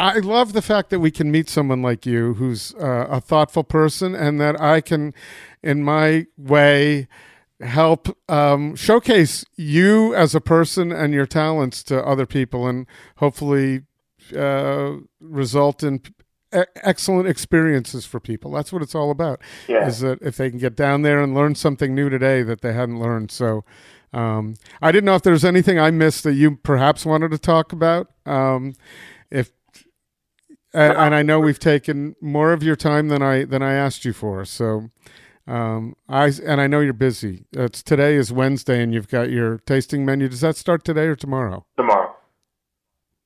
I love the fact that we can meet someone like you who's uh, a thoughtful person and that I can, in my way, help um, showcase you as a person and your talents to other people and hopefully uh, result in e- excellent experiences for people. That's what it's all about. Yeah. Is that if they can get down there and learn something new today that they hadn't learned. So um, I didn't know if there's anything I missed that you perhaps wanted to talk about. Um, and, and I know we've taken more of your time than I than I asked you for. So um, I and I know you're busy. It's today is Wednesday, and you've got your tasting menu. Does that start today or tomorrow? Tomorrow.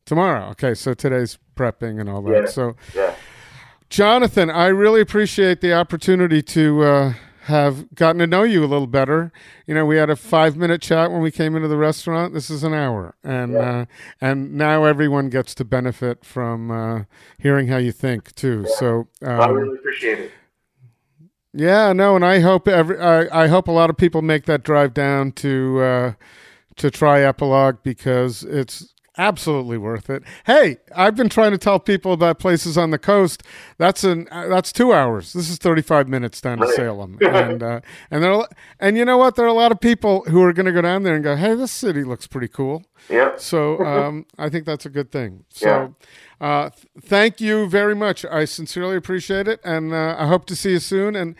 Tomorrow. Okay, so today's prepping and all that. Yeah. So Yeah. Jonathan, I really appreciate the opportunity to uh, have gotten to know you a little better. You know, we had a five minute chat when we came into the restaurant. This is an hour, and Yeah. uh, and now everyone gets to benefit from uh, hearing how you think too. So um, I really appreciate it. yeah, no, and I hope every I, I hope a lot of people make that drive down to uh, to try Epilogue because it's absolutely worth it. Hey, I've been trying to tell people about places on the coast. That's an uh, that's two hours. This is thirty five minutes down to Salem, and uh, and there and you know what? There are a lot of people who are going to go down there and go, "Hey, this city looks pretty cool." Yep. So um, I think that's a good thing. So uh, th- thank you very much. I sincerely appreciate it, and uh, I hope to see you soon. And,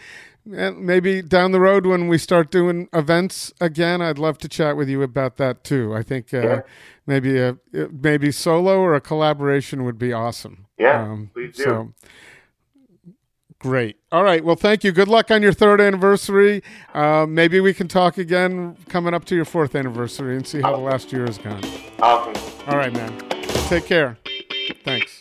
and maybe down the road when we start doing events again, I'd love to chat with you about that too. I think uh, Yeah. Maybe a maybe solo or a collaboration would be awesome. Yeah, please do. So great. All right. Well, thank you. Good luck on your third anniversary. Uh, maybe we can talk again coming up to your fourth anniversary and see how the last year has gone. Awesome. All right, man. Take care. Thanks.